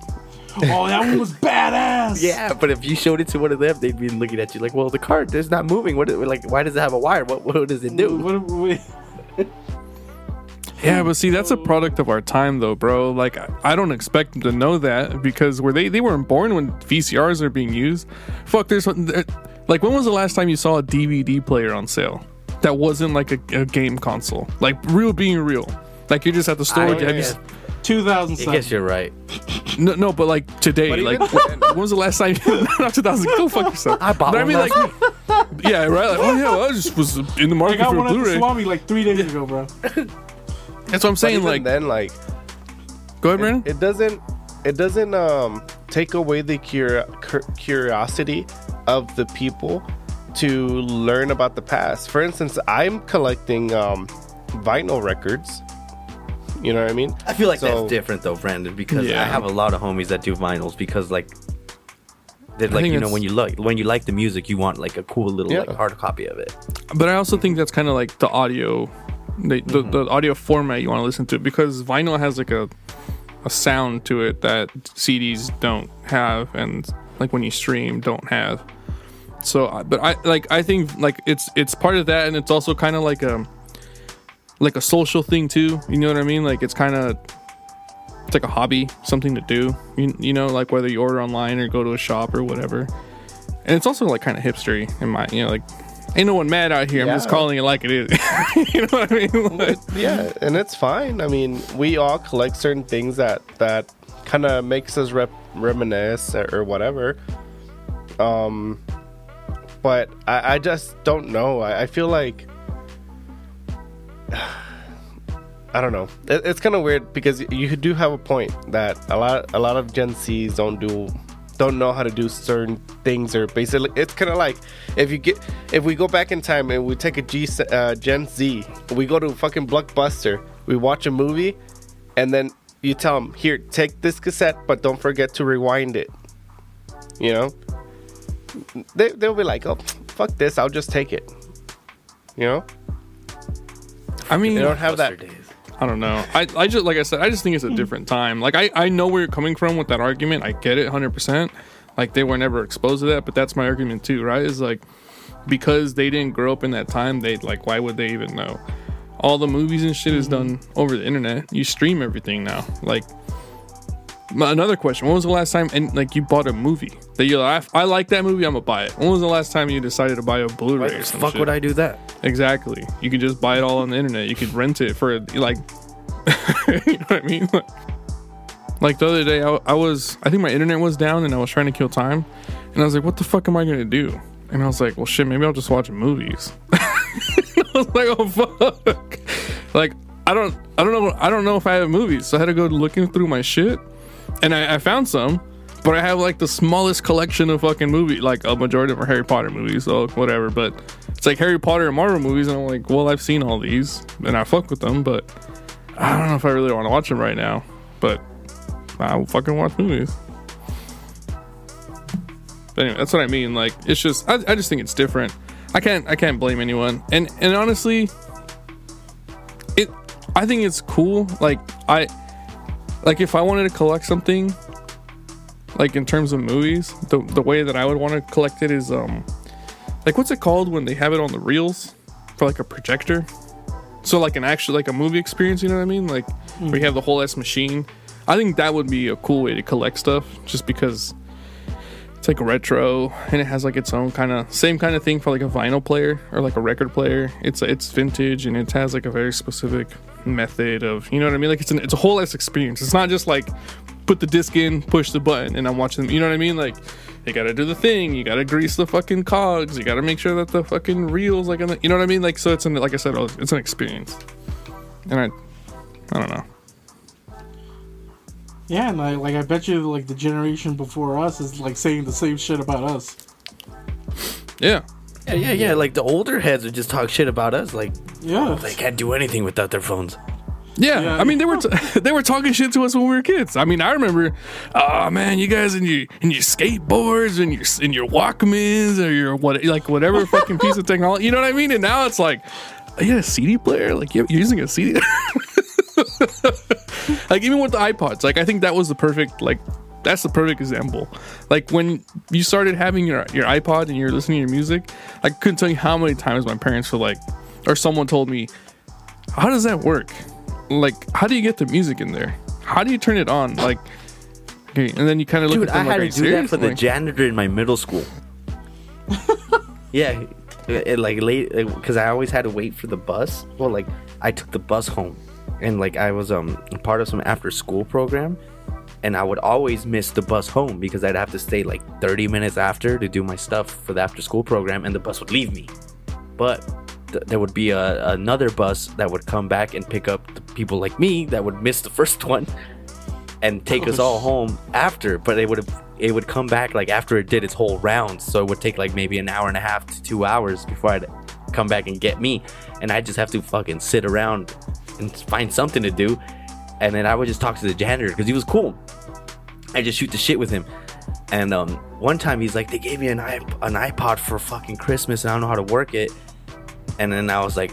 Oh, that one was badass. Yeah, but if you showed it to one of them, they'd be looking at you like, "Well, the car is not moving. What? Is, like, why does it have a wire? What? What does it do?" What, what, Yeah, but see, that's a product of our time, though, bro. Like, I- I don't expect them to know that because were they they weren't born when VCRs are being used. Fuck, there's there, like, when was the last time you saw a DVD player on sale that wasn't like a, a game console, like real being real? Like you're just at the store. I have you guess, s- I 2007. guess you're right. no, no, but like today, But like when, when was the last time? not 2000. Go fuck yourself. I bought But I one mean, last like, yeah, right. Like, oh yeah, well, I just was in the I market got for a one at the Blu-ray. Swami like three days ago, bro. That's what I'm But saying. even Like, then, like go ahead, Brandon. it doesn't it doesn't um take away the cur- cur- curiosity of the people to learn about the past for instance i'm collecting um vinyl records you know what i mean I feel like So- that's different though, Brandon, because Yeah. I have a lot of homies that do vinyls because like they're like you know when you like when you like the music, you want like a cool little Yeah. like hard copy of it. But I also think that's kind of like the audio, the, the, the audio format you want to listen to because vinyl has like a a sound to it that CDs don't have, and like when you stream don't have. So, but I like I think like it's it's part of that, and it's also kind of like a like a social thing too. You know what I mean? Like it's kind of it's like a hobby, something to do. You, you know, like whether you order online or go to a shop or whatever. And it's also like kind of hipstery in my, you know, like ain't no one mad out here. I'm just calling it like it is. you know what I mean? Like, yeah and it's fine i mean we all collect certain things that that kind of makes us rep- reminisce or, or whatever um but I, I just don't know I, I feel like I don't know. It, it's kind of weird because you do have a point that a lot a lot of Gen Zs don't do don't know how to do certain things or basically it's kind of like if you get if we go back in time and we take a G uh, Gen Z, we go to fucking Blockbuster, we watch a movie, and then you tell them here take this cassette, but don't forget to rewind it. You know, they they'll be like, oh fuck this, I'll just take it. You know, I mean, they don't have that. Blockbuster days. I don't know. I, I just like I said, I just think it's a hmm. different time. Like I, I know where you're coming from with that argument. I get it 100%. Like they were never exposed to that, but that's my argument too, right? Is like because they didn't grow up in that time, they like why would they even know? All the movies and shit is mm-hmm. done over the internet. You stream everything now. Like another question, when was the last time and like you bought a movie that you're like I, I like that movie, I'm gonna buy it. When was the last time you decided to buy a Blu-ray the or some fuck shit? would I do that? Exactly. You could just buy it all on the internet. You could rent it for like, you know what I mean? Like the other day, I, I was, I think my internet was down and I was trying to kill time, and I was like, what the fuck am I gonna do? And I was like, well, shit, maybe I'll just watch movies. I was like, oh fuck. Like I don't, I don't know, I don't know if I have movies, so I had to go looking through my shit, and I, I found some. But I have like the smallest collection of fucking movie, like a majority of are Harry Potter movies, so whatever. But it's like Harry Potter and Marvel movies, and I'm like, well, I've seen all these, and I fuck with them, but I don't know if I really want to watch them right now. But I'll fucking watch movies. But anyway, that's what I mean. Like, it's just, I, I just think it's different. I can't, I can't blame anyone. And and honestly, it, I think it's cool. Like I, like if I wanted to collect something, like in terms of movies, the the way that I would want to collect it is um, like what's it called when they have it on the reels for like a projector? So like an actual like a movie experience, you know what I mean? Like where you have the whole S machine. I think that would be a cool way to collect stuff, just because it's like retro and it has like its own kind of same kind of thing for like a vinyl player or like a record player. It's it's vintage and it has like a very specific method of you know what I mean. Like it's an it's a whole ass experience. It's not just like put the disc in, push the button, and I'm watching them. You know what I mean? Like you gotta do the thing. You gotta grease the fucking cogs. You gotta make sure that the fucking reels like on the, you know what I mean? Like so it's an like I said, oh, it's an experience. And I I don't know. Yeah, and I like I bet you like the generation before us is like saying the same shit about us. Yeah. Yeah, yeah, yeah. Like the older heads would just talk shit about us. Like Yeah. they can't do anything without their phones. Yeah, Yeah. I mean they were t- they were talking shit to us when we were kids. I mean, I remember, oh man, you guys and your and your skateboards and your and your Walkmans or your what like whatever fucking piece of technology. You know what I mean? And now it's like, you got a CD player? Like you're using a CD? like even with the iPods, like I think that was the perfect like that's the perfect example. Like when you started having your your iPod and you're listening to your music, I couldn't tell you how many times my parents were like, or someone told me, how does that work? Like, how do you get the music in there? How do you turn it on? Like, okay, and then you kind of look Dude, at I them had like, to do you that for the janitor in my middle school. yeah, it, it, like late because I always had to wait for the bus. Well, like I took the bus home, and like I was um part of some after school program, and I would always miss the bus home because I'd have to stay like 30 minutes after to do my stuff for the after school program, and the bus would leave me. But th- there would be a, another bus that would come back and pick up the people like me that would miss the first one and take us oh, all home after. But it would it would come back like after it did its whole round, so it would take like maybe an hour and a half to two hours before I'd come back and get me, and I just have to fucking sit around and find something to do, and then I would just talk to the janitor because he was cool. I just shoot the shit with him. And um, one time he's like, they gave me an, iP- an iPod for fucking Christmas and I don't know how to work it. And then I was like,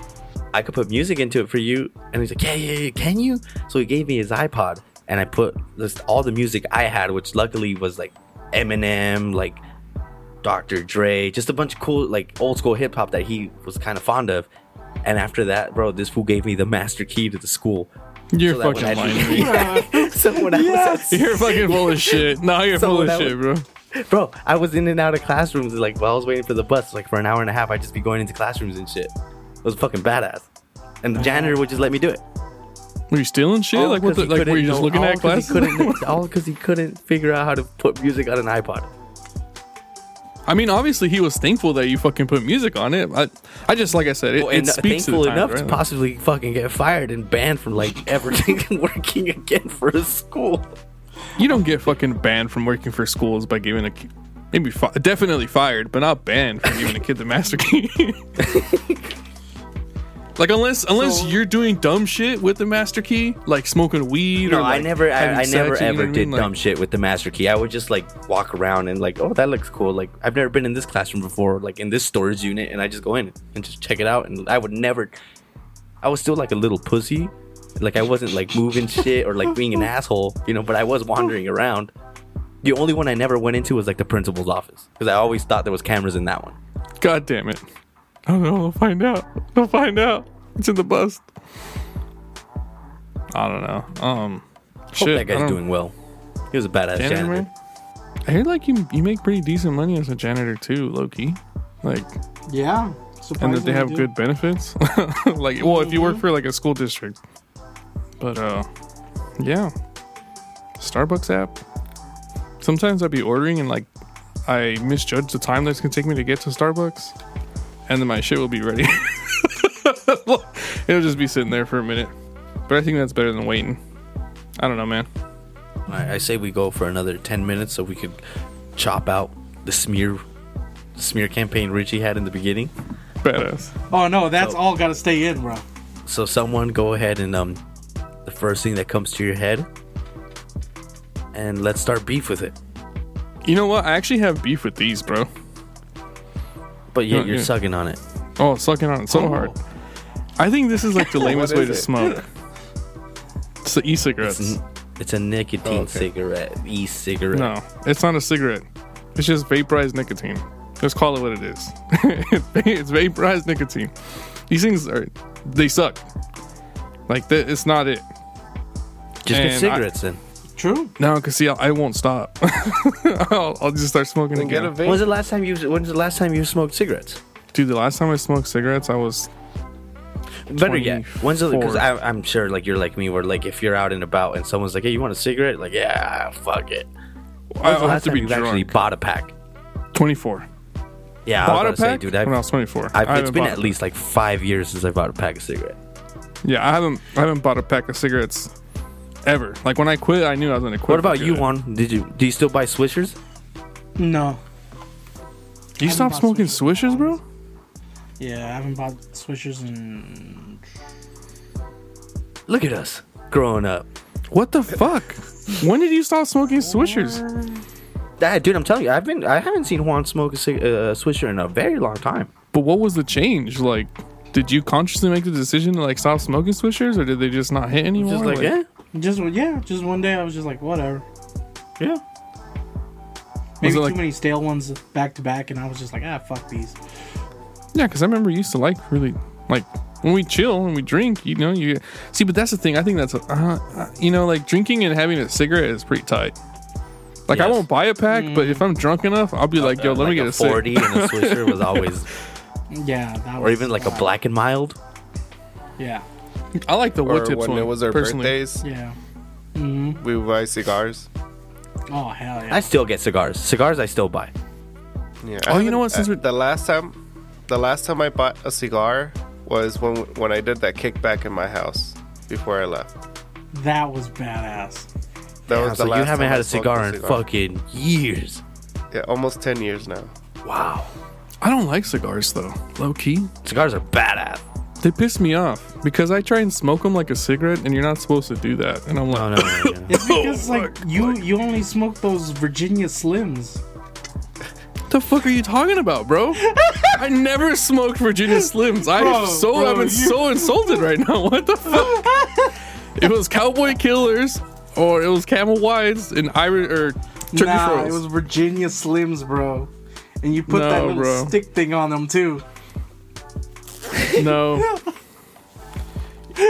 I could put music into it for you. And he's like, yeah, yeah, yeah, can you? So he gave me his iPod and I put all the music I had, which luckily was like Eminem, like Dr. Dre, just a bunch of cool, like old school hip hop that he was kind of fond of. And after that, bro, this fool gave me the master key to the school. You're So fucking when I- lying to me. so when I was You're fucking full of shit. No, you're So full of that shit, bro. Bro, I was in and out of classrooms like while I was waiting for the bus, like for an hour and a half. I'd just be going into classrooms and shit. It was fucking badass. And the janitor would just let me do it. Were you stealing shit? All like what The, he like were you couldn't just know- looking all at 'cause classes? He couldn't, all because he couldn't figure out how to put music on an iPod. I mean, obviously he was thankful that you fucking put music on it. I, I just like I said, it, Well, it and uh, speaks to the thankful enough right? to possibly fucking get fired and banned from like ever working again for a school. You don't get fucking banned from working for schools by giving a maybe fi- definitely fired, but not banned for giving a kid the master key. like unless unless So- you're doing dumb shit with the master key, like smoking weed. No, or I never, I, I sex, never ever did mean? Like, dumb shit with the master key. I would just like walk around and like, oh, that looks cool. Like I've never been in this classroom before, like in this storage unit, and I just go in and just check it out. And I would never. I was still like a little pussy, like I wasn't like moving shit or like being an asshole, you know. But I was wandering around. The only one I never went into was like the principal's office because I always thought there was cameras in that one. God damn it! Oh no, they'll find out. They'll find out. It's in the bust. I don't know. Um, Hope shit. that guy's doing well. He was a badass Janitor, janitor. I hear like you you make pretty decent money as a janitor too, low key. Like, Yeah. and that they have do. good benefits. like, well, if you work for like a school district. But uh, yeah, Starbucks app. Sometimes I'd be ordering and like I misjudge the time that's gonna take me to get to Starbucks, and then my shit will be ready. It'll just be sitting there for a minute. But I think that's better than waiting. I don't know, man. I, I say we go for another ten minutes so we could chop out the smear, the smear campaign Richie had in the beginning. Badass. Oh no, that's So- all got to stay in, bro. So someone go ahead and um, the first thing that comes to your head, and let's start beef with it. You know what? I actually have beef with these, bro. But yet Yeah, you're yeah. sucking on it. Oh, sucking on it so oh. hard. I think this is like the lamest way is to it? smoke. It's the e-cigarettes. It's, n- it's a nicotine Oh, okay. cigarette, e-cigarette. No, it's not a cigarette. It's just vaporized nicotine. Just call it what it is. it's vaporized nicotine. These things are they suck. Like th- it's not it. Just And get I- cigarettes then. True. No, cause see, I, I won't stop. I'll, I'll just start smoking Then again. a vape. When's the last time you? When's the last time you smoked cigarettes? Dude, the last time I smoked cigarettes, I was Better yet, when's the? Because I'm sure, like you're like me, where like if you're out and about and someone's like, "Hey, you want a cigarette?" Like, yeah, fuck it. When's I the have last to time be you've actually bought a pack? 24. Yeah, Bought I a was gonna pack say, dude. I've, when I was 24. I've, I it's haven't been at least like five years since I bought a pack of cigarettes. Yeah, I haven't I haven't bought a pack of cigarettes ever. Like when I quit, I knew I was gonna quit. What about you. Juan? Did you do you still buy Swishers? No. You haven't stopped smoking Swishers swishers, bro? Yeah, I haven't bought Swishers in. Look at us growing up. What the fuck? when did you stop smoking swishers? That dude, I'm telling you, I've been I haven't seen Juan smoke a uh, Swisher in a very long time. But what was the change? Like, did you consciously make the decision to like stop smoking swishers, or did they just not hit anymore? Just like, yeah, Just yeah, just one day I was just like, whatever. yeah. Maybe too like- many stale ones back to back, and I was just like, ah, fuck these. Yeah, because I remember you used to like really like when we chill and we drink. You know, you see. But that's the thing. I think that's uh, uh, you know, like drinking and having a cigarette is pretty tight. Like I won't buy a pack, but if I'm drunk enough, I'll be like, "Yo, let me get a, a cig." forty and a Swisher was always, Yeah, that or even like a black and mild. Yeah, I like the wood Or tips when one it was our personally. birthdays, yeah. Mm-hmm. we would buy cigars. Oh hell yeah. I still get cigars. Cigars I still buy. Yeah. Oh, you know what, since uh, we're- the last time, the last time I bought a cigar was when when I did that kickback in my house before I left. that was badass. That Yeah, was the so last you haven't time had I a smoked cigar in fucking years. yeah, almost ten years now. Wow. I don't like cigars though. Low key, Cigars are badass. They piss me off because I try and smoke them like a cigarette, and you're not supposed to do that. And I'm like, No, no, no. no. It's because Oh, like fuck, you you only smoke those Virginia Slims. "What the fuck are you talking about, bro? I never smoked Virginia Slims. I Bro, so bro, I've been you- so insulted right now. What the fuck? it was Cowboy Killers or it was Camel Whites and Irish or Turkey nah, Froze. it was Virginia Slims, bro. And you put No, that little bro. stick thing on them too. No.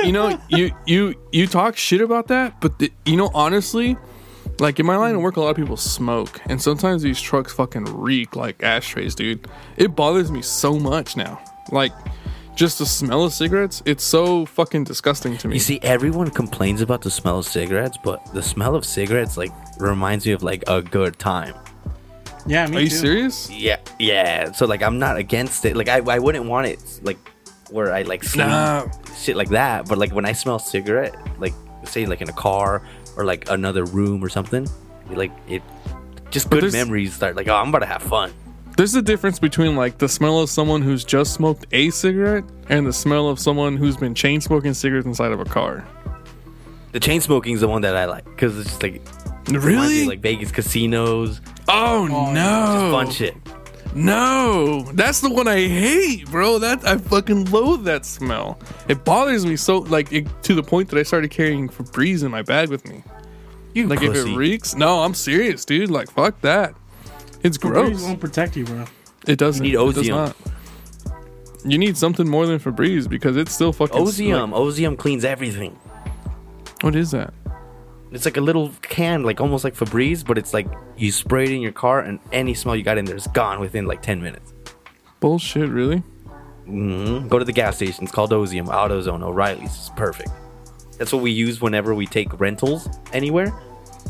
you know, you you you talk shit about that, but the, you know, honestly, like in my line of work, a lot of people smoke, and sometimes these trucks fucking reek like ashtrays, dude. It bothers me so much now. Like, just the smell of cigarettes, it's so fucking disgusting to me. You see, everyone complains about the smell of cigarettes, but the smell of cigarettes like reminds me of like a good time. Yeah, me Are you too. serious? Yeah, yeah. So like, I'm not against it. Like, I, I wouldn't want it like where I like sleep, Nah. shit like that. But like when I smell cigarette, like say like in a car or like another room or something, like it, just good memories start. Like, oh, I'm about to have fun. There's a difference between like the smell of someone who's just smoked a cigarette and the smell of someone who's been chain smoking cigarettes inside of a car. The chain smoking is the one that I like because it's just like reminds me Really? of, like Vegas casinos, oh, oh no. Just fun shit. No, that's the one I hate, bro. That I fucking loathe that smell. It bothers me so like it, to the point that I started carrying Febreze in my bag with me. You Like if it reeks, no, I'm serious, dude. Like fuck that. It's Febreze gross. won't protect you, bro. It doesn't. You need It does not. You need something more than Febreze because it's still fucking. Ozium, like- Ozium cleans everything. what is that? It's like a little can, like almost like Febreze, but it's like you spray it in your car, and any smell you got in there is gone within like ten minutes. Bullshit, really? hmm Go to the gas station. It's called Ozium, AutoZone, O'Reilly's. It's perfect. That's what we use whenever we take rentals anywhere,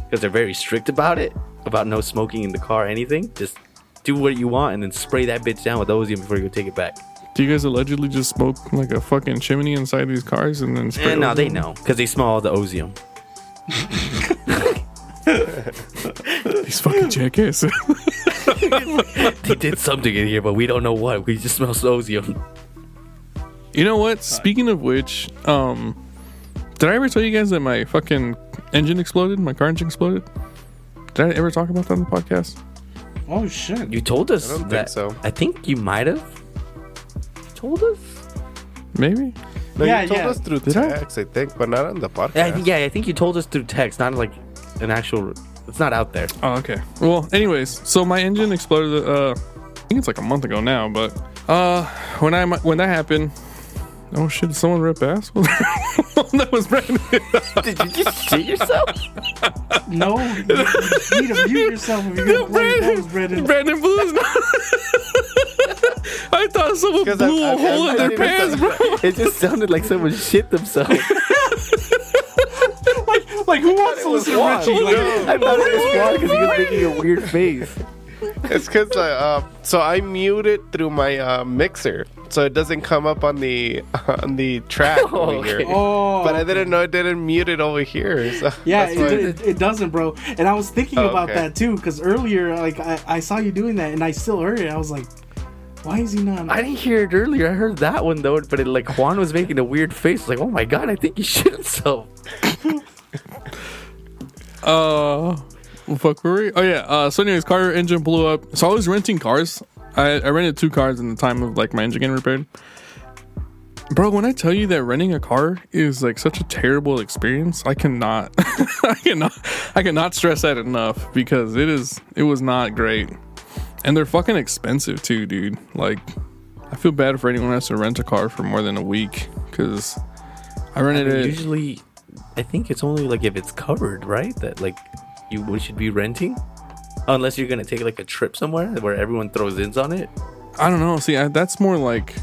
because they're very strict about it, about no smoking in the car, anything. Just do what you want, and then spray that bitch down with Ozium before you go take it back. Do you guys allegedly just smoke like a fucking chimney inside these cars and then spray? Now Ozium? they know because they smell all the Ozium. These fucking jackasses. they did something in here, but we don't know what. We just smell Ozium. You know what? Speaking of which, um, did I ever tell you guys that my fucking engine exploded? My car engine exploded. Did I ever talk about that on the podcast? Oh shit! You told us I don't think that. so. I think you might have told us. Maybe. No, Yeah, you told yeah. us through Did I? text, I? think, but not on the podcast. Yeah, I think, yeah, I think you told us through text, not like an actual. It's not out there. Oh, okay. Well, anyways, so my engine exploded. Uh, I think it's like a month ago now, but uh, when I when that happened, oh shit, did someone rip ass? that was Brandon. Did you just shit yourself? No, you, you need to mute yourself if you're gonna play. That was Brendan. Brandon blew his I thought someone blew I've- a I've- hole in I've their pants, it. bro. It just sounded like someone shit themselves. Like, like who wants to listen to Richie? Like, I thought it was Juan because he was making a weird face. It's because I uh, so I mute it through my uh, mixer, so it doesn't come up on the on the track Oh, over okay. here. oh, But I didn't know it didn't mute it over here. So Yeah, it, why- it, it doesn't, bro. And I was thinking Oh, about okay. that too, because earlier, like, I, I saw you doing that, and I still heard it. I was like, why is he not? I didn't hear it earlier. I heard that one though, but it, like Juan was making a weird face. Like, oh my god, I think he shit himself. Uh, fuck, were we? Oh yeah. Uh, so anyways, car engine blew up. So I was renting cars. I, I rented two cars in the time of like my engine getting repaired. Bro, when I tell you that renting a car is like such a terrible experience, I cannot, I cannot, I cannot stress that enough because it is, it was not great, and they're fucking expensive too, dude. Like, I feel bad for anyone who has to rent a car for more than a week because I rented it. Usually, I think it's only like if it's covered, right? That like you we should be renting, unless you're gonna take like a trip somewhere where everyone throws ins on it. I don't know. See, I, that's more like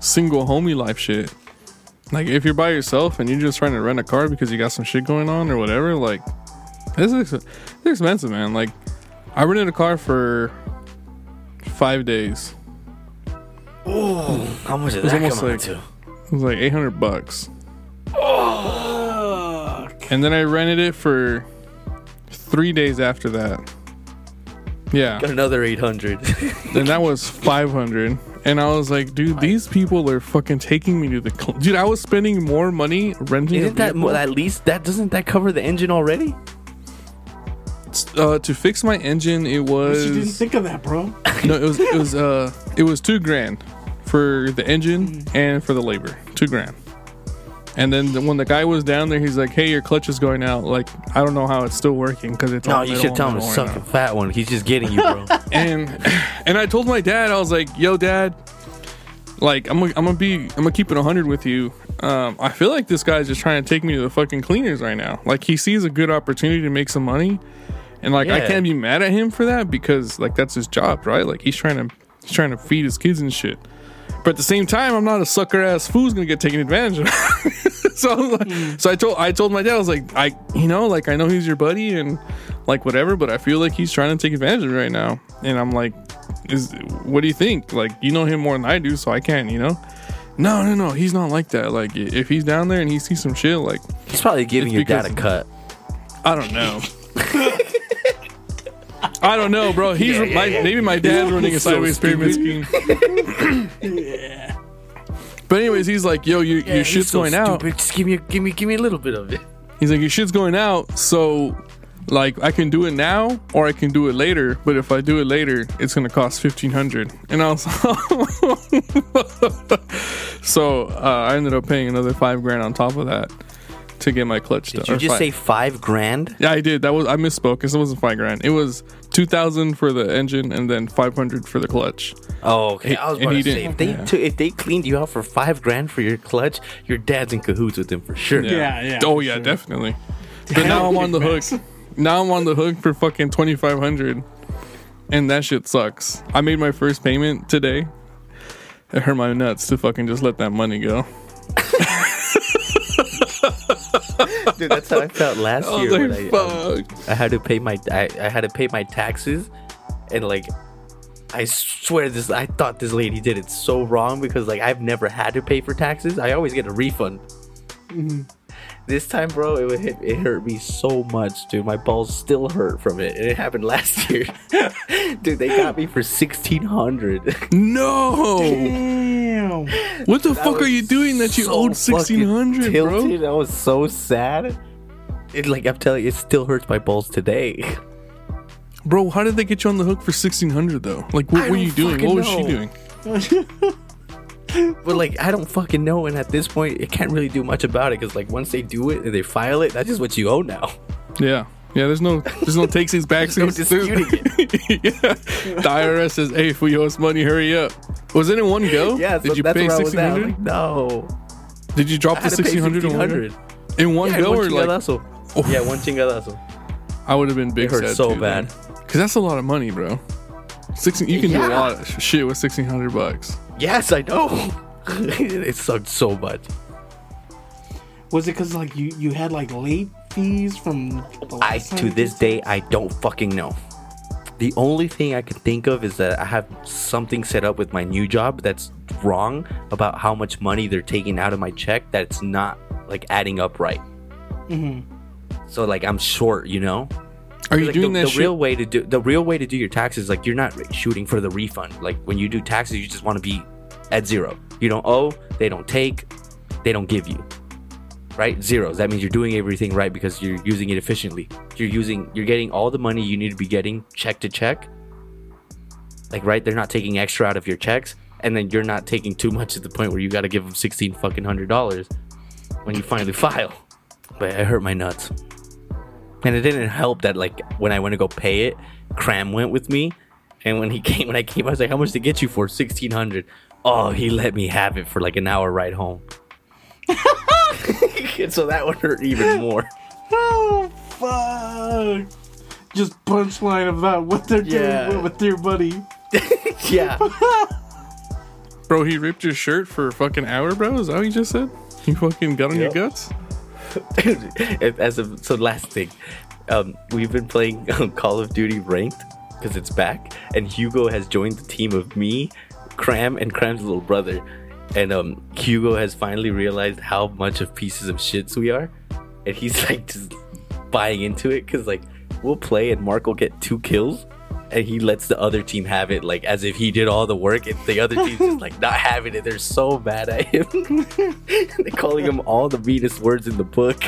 single homie life shit. Like if you're by yourself and you're just trying to rent a car because you got some shit going on or whatever, like this is it's expensive, man. Like I rented a car for five days. How much did was that almost come out like- to? It was like eight hundred bucks. And then I rented it for three days after that. Yeah. Got another eight hundred. and that was 500 and i was like dude these people are fucking taking me to the cl-. dude i was spending more money renting Isn't a that vehicle, mo- at least that doesn't that cover the engine already? Uh, to fix my engine it was. you didn't think of that, bro. no it was it was uh it was two grand for the engine and for the labor two grand and then the, when the guy was down there he's like hey your clutch is going out like i don't know how it's still working because it's No, all you metal should tell on him the to door suck a fat one. He's just getting you, bro. and and I told my dad, I was like, "Yo, dad, like I'm gonna, I'm gonna be I'm gonna keep it 100 with you. Um, I feel like this guy's just trying to take me to the fucking cleaners right now. Like he sees a good opportunity to make some money, and like I can't be mad at him for that because like that's his job, right? Like he's trying to he's trying to feed his kids and shit. But at the same time, I'm not a sucker ass fool who's gonna get taken advantage of. so I like, hmm. so I told I told my dad I was like I you know like I know he's your buddy and like whatever. But I feel like he's trying to take advantage of it right now, and I'm like, is what do you think? Like you know him more than I do, so I can't, you know. No, no, no. He's not like that. Like if he's down there and he sees some shit, like He's probably giving your dad a cut. I don't know. I don't know, bro. He's my, maybe my dad's running a So sideways pyramid scheme. yeah. But anyways, he's like, "Yo, your your shit's going out." Just give me, give me, give me a little bit of it. He's like, "Your shit's going out, so like I can do it now or I can do it later. But if I do it later, it's gonna cost fifteen hundred. And I was, so uh, I ended up paying another five grand on top of that to get my clutch done. Did you just five- say five grand? Yeah, I did. That was I misspoke because it wasn't five grand. It was two thousand for the engine and then five hundred for the clutch. Oh, okay. I was and about he to say didn't- if they yeah. took, if they cleaned you out for five grand for your clutch, your dad's in cahoots with him for sure. Yeah, yeah, Oh yeah, sure. definitely. But now I'm on the hook. Now I'm on the hook for fucking twenty five hundred, and that shit sucks. I made my first payment today. It hurt my nuts to fucking just let that money go. Dude, that's how I felt last I year when I, um. I had to pay my I, I had to pay my taxes, and like I swear this I thought this lady did it so wrong because like I've never had to pay for taxes. I always get a refund. This time, bro, it would hit, it hurt me so much, dude. My balls still hurt from it, and it happened last year. dude, they got me for sixteen hundred. No. Damn. What the fuck are you doing that you owed sixteen hundred, bro? I was so sad. It like I'm telling you, it still hurts my balls today. Bro, how did they get you on the hook for sixteen hundred though? Like, what I were you doing? fucking What was she doing? But like I don't fucking know, and at this point, it can't really do much about it because like once they do it and they file it, that's just what you owe now. Yeah. Yeah, there's no there's no takesies backsies. no disputing yeah. The IRS says, hey, if we owe us money, hurry up. Was it in one go? Yeah, so Did you pay where I was sixteen hundred? Like, no, Did you drop the sixteen hundred in one go? 1600. In one Yeah, go one or like chingadazo. Yeah, one chingadazo. I would have been big It hurt sad so too, bad. Cause that's a lot of money, bro. Sixteen you can do a lot of shit with sixteen hundred bucks. Yes, I know. it sucked so much. Was it because like you you had like late fees from the I to this day I don't fucking know. The only thing I can think of is that I have something set up with my new job that's wrong about how much money they're taking out of my check that's not like adding up right. Mhm. So like I'm short, you know. Are you Like, doing the, that the shit? real way to do the real way to do your taxes? Like you're not shooting for the refund. Like when you do taxes, you just want to be at zero. You don't owe, they don't take, they don't give you. Right? Zeros. That means you're doing everything right because you're using it efficiently. You're using you're getting all the money you need to be getting check to check. Like right, they're not taking extra out of your checks, and then you're not taking too much to the point where you got to give them sixteen fucking hundred dollars when you finally file. But it hurt my nuts. And it didn't help that like when I went to go pay it, Cram went with me. And when he came when I came, I was like, How much to get you for? Sixteen hundred. Oh, he let me have it for like an hour ride home. so that would hurt even more. Oh fuck! Just punchline about what they're Yeah. doing with your buddy. Yeah. Bro, he ripped your shirt for a fucking hour, bro? Is that what you just said? You fucking got on your guts? As a, so last thing, um, we've been playing Call of Duty ranked because it's back, and Hugo has joined the team of me, Cram, and Cram's little brother. And um, Hugo has finally realized how much of pieces of shits we are, and he's like just buying into it because like we'll play and Mark will get two kills. And he lets the other team have it, like as if he did all the work, and the other team's just like not having it. They're so mad at him. They're calling him all the meanest words in the book.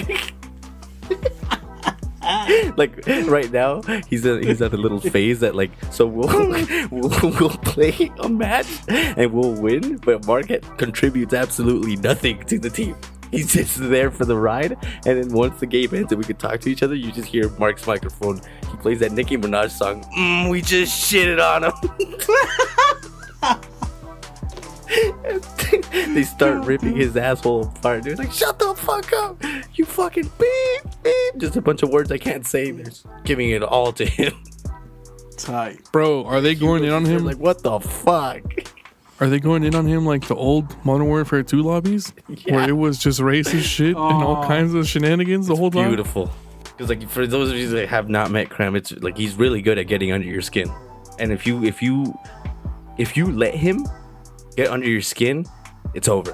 like right now he's a, he's at a little phase that like so we'll, we'll we'll play a match and we'll win but Mark contributes absolutely nothing to the team he's just there for the ride and then once the game ends and we can talk to each other you just hear Mark's microphone he plays that Nicki Minaj song mm, we just shitted on him they start ripping his asshole apart. They're like, "Shut the fuck up, you fucking beep beep." Just a bunch of words I can't say. They're just giving it all to him. Tight. Bro, are they going in on him? like, "What the fuck?" Are they going in on him like the old Modern Warfare 2 lobbies? Where it was just racist shit and all kinds of shenanigans the whole time? Beautiful. Because like for those of you that have not met Cram, it's like he's really good at getting under your skin. And if you if you if you let him get under your skin, it's over.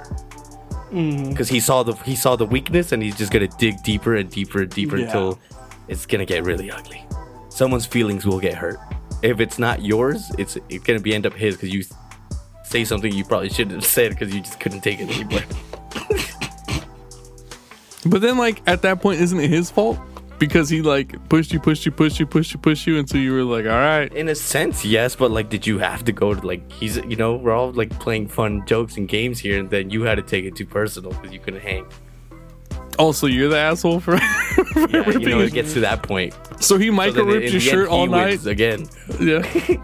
Mm. Because he saw the he saw the weakness and he's just gonna dig deeper and deeper and deeper Yeah. until it's gonna get really ugly. Someone's feelings will get hurt. If it's not yours, it's it's gonna be end up his because you say something you probably shouldn't have said because you just couldn't take it anymore. But then, like at that point, isn't it his fault? Because he like pushed you, pushed you, pushed you, pushed you, pushed you until you were like, all right. In a sense, yes, but like, did you have to go to like he's you know we're all like playing fun jokes and games here, and then you had to take it too personal because you couldn't hang. Also, you're the asshole for. for Yeah, you know it gets to that point. so he micro in ripped your shirt all night. again. Yeah.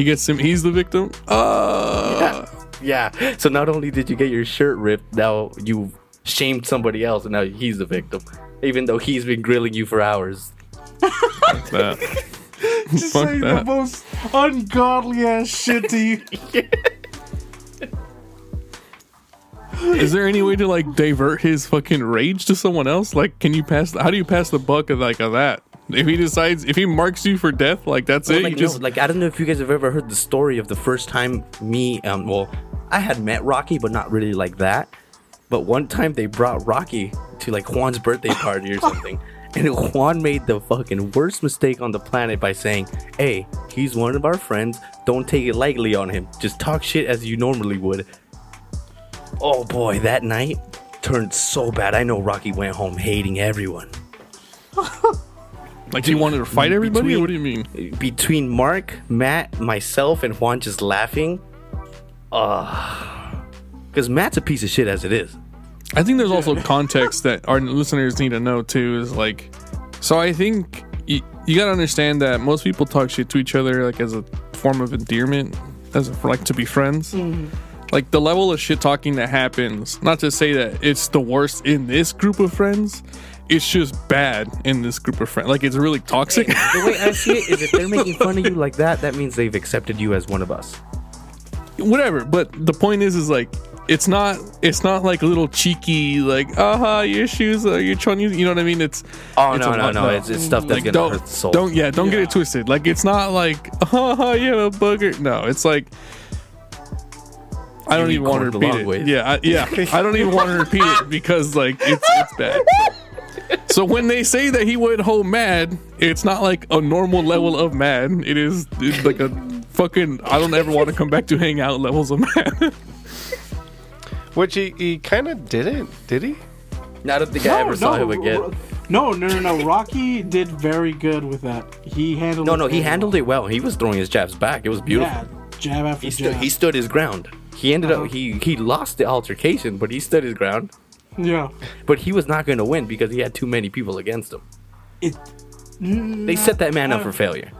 he gets him. He's the victim. Uh, Yeah. So not only did you get your shirt ripped, now you shamed somebody else, and now he's the victim, even though he's been grilling you for hours. that. Just Fuck saying that. the most ungodly ass shit to you. Is there any way to like divert his fucking rage to someone else? Like, can you pass? How do you pass the buck of like of that? If he decides, if he marks you for death, like that's it. like, you just no, like I don't know if you guys have ever heard the story of the first time me, um, well, I had met Rocky, but not really like that. But one time they brought Rocky to like Juan's birthday party or something, and Juan made the fucking worst mistake on the planet by saying, "Hey, he's one of our friends. Don't take it lightly on him. Just talk shit as you normally would." Oh boy, that night turned so bad. I know Rocky went home hating everyone. like he wanted to fight everybody. between- what do you mean? between Mark, Matt, myself, and Juan just laughing. Uh, because Matt's a piece of shit as it is. I think there's also context that our listeners need to know too. Is like, so I think you, you gotta understand that most people talk shit to each other like as a form of endearment, as a, like to be friends. Like the level of shit talking that happens. Not to say that it's the worst in this group of friends. It's just bad in this group of friends. Like it's really toxic. The way I see it is, if they're making fun of you like that, that means they've accepted you as one of us. whatever but the point is is like it's not it's not like a little cheeky like aha your shoes are your chonies you know what i mean it's Oh it's no, a no, lot- no! It's, it's stuff that's like gonna don't hurt the soul. don't yeah don't get it twisted like it's not like aha you have a booger no it's like I don't You even want to repeat it. Yeah, I, yeah. I don't even want to repeat it because like it's it's bad. So when they say that he went home mad, it's not like a normal level of mad. It is it's like a fucking I don't ever want to come back to hang out levels of mad. Which he, he kind of didn't, did he? I don't think I ever saw him again. No, no, no, no. Rocky did very good with that. He handled. No, it no, he very handled it well. He was throwing his jabs back. It was beautiful. Yeah, jab after He stood, jab. he stood his ground. He ended Uh-huh. up he he lost the altercation, but he stood his ground. Yeah. But he was not going to win because he had too many people against him. It. They set that man up for failure.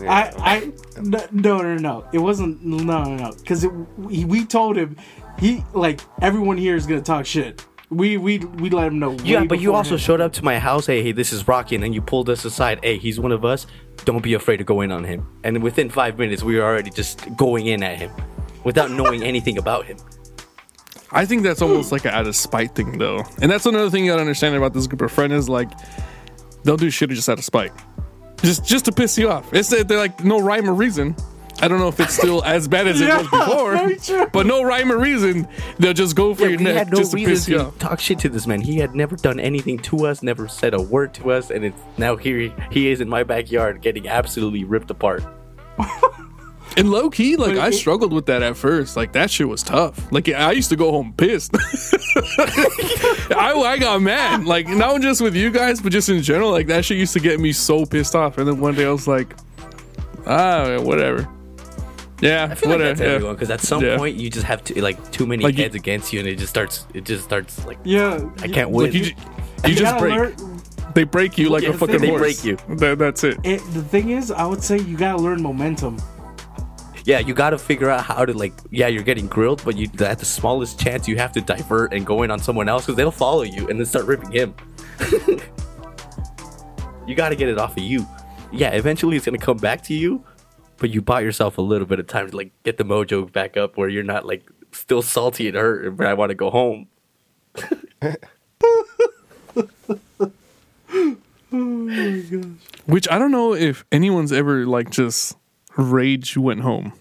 I, I, no, no, no, no. It wasn't. No, no, no. Because we, we told him, he like everyone here is gonna talk shit. We, we, we let him know. Yeah, but you also beforehand. showed up to my house. Hey, hey, this is Rocky, and then you pulled us aside. Hey, he's one of us. Don't be afraid to go in on him. And within five minutes, we were already just going in at him, without knowing anything about him. I think that's almost like an out of spite thing, though. And that's another thing you gotta understand about this group of friends is like they'll do shit just out of spite, just just to piss you off. It's they're like no rhyme or reason. I don't know if it's still as bad as it Yeah, was before, but no rhyme or reason. They'll just go for Yeah, your neck had no just to piss you off. talk shit to this man. He had never done anything to us, never said a word to us, and it's now here he is in my backyard getting absolutely ripped apart. And low key, like I struggled with that at first. Like that shit was tough. Like I used to go home pissed. I, I got mad. Like not just with you guys, but just in general. Like that shit used to get me so pissed off. And then one day I was like, ah, whatever. Yeah, I feel like whatever. that's yeah. everyone because at some Yeah. point you just have to like too many Like you- heads against you, and it just starts. It just starts like Yeah, I can't win. Like you, ju- you just gotta break. learn- They break you like Yeah, a fucking thing horse. They break you. That, that's it. It, the thing is, I would say you gotta learn momentum. Yeah, you got to figure out how to like. Yeah, you're getting grilled, but you at the smallest chance you have to divert and go in on someone else because they'll follow you and then start ripping him. you got to get it off of you. Yeah, eventually it's gonna come back to you, but you bought yourself a little bit of time to like get the mojo back up where you're not like still salty and hurt. But I want to go home. Oh Which I don't know if anyone's ever like just rage went home.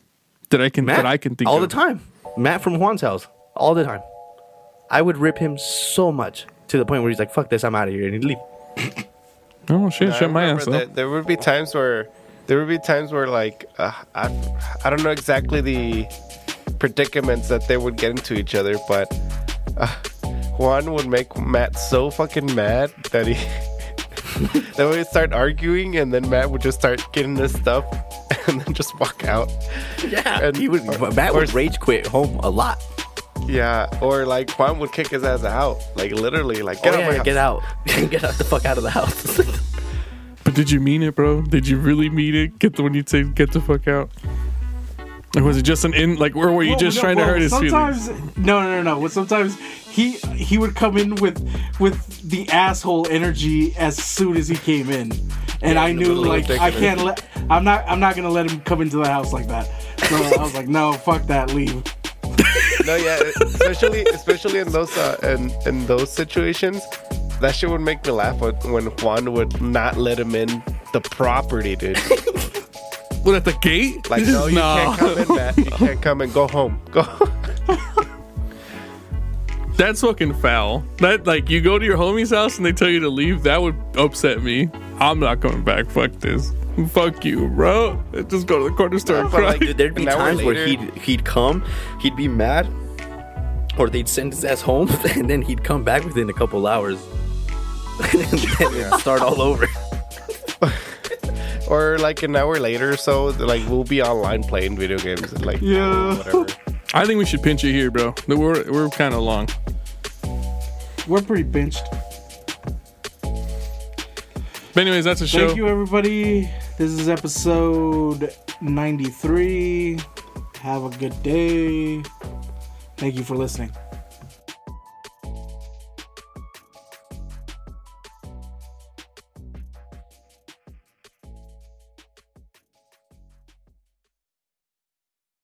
That I can Matt, that I can think of. all of. the time. Matt from Juan's house, all the time. I would rip him so much to the point where he's like, "Fuck this, I'm out of here," and he'd leave. Oh shit! I Shut my remember ass up. There would be times where there would be times where like uh, I I don't know exactly the predicaments that they would get into each other, but uh, Juan would make Matt so fucking mad that he they would start arguing, and then Matt would just start getting this stuff and then just walk out. Yeah, And- he would. or- Matt or- would rage quit home a lot. Yeah, or like Juan would kick his ass out, like literally, like Get get oh, out my yeah, house. get out, get out the fuck out of the house. But did you mean it, bro? Did you really mean it? Get the when you say get the fuck out. Or was it just an in like, or were you Well, just no, trying to hurt his sometimes, feelings? No, no, no, no. Well, sometimes he he would come in with with the asshole energy as soon as he came in, and I knew like I can't let I'm not I'm not gonna let him come into the house like that. So I was like, no, fuck that, leave. No, yeah, especially especially in those uh, in in those situations, that shit would make me laugh when, when Juan would not let him in the property, dude. What at the gate? Like, no, you can't come in, Matt. You can't come and go home. Go. That's fucking foul. That like you go to your homie's house and they tell you to leave. That would upset me. I'm not coming back. Fuck this. Fuck you, bro. Just go to the corner store and but, cry. like, Dude, there'd be An times where he'd he'd come, he'd be mad, or they'd send his ass home, and then he'd come back within a couple hours, and then it'd start all over. Or like an hour later or so, like we'll be online playing video games and like Yeah. whatever. I think we should pinch it here, bro. We're we're kind of long. We're pretty pinched. But anyways, that's a show. Thank you, everybody. This is episode 93. Have a good day. Thank you for listening.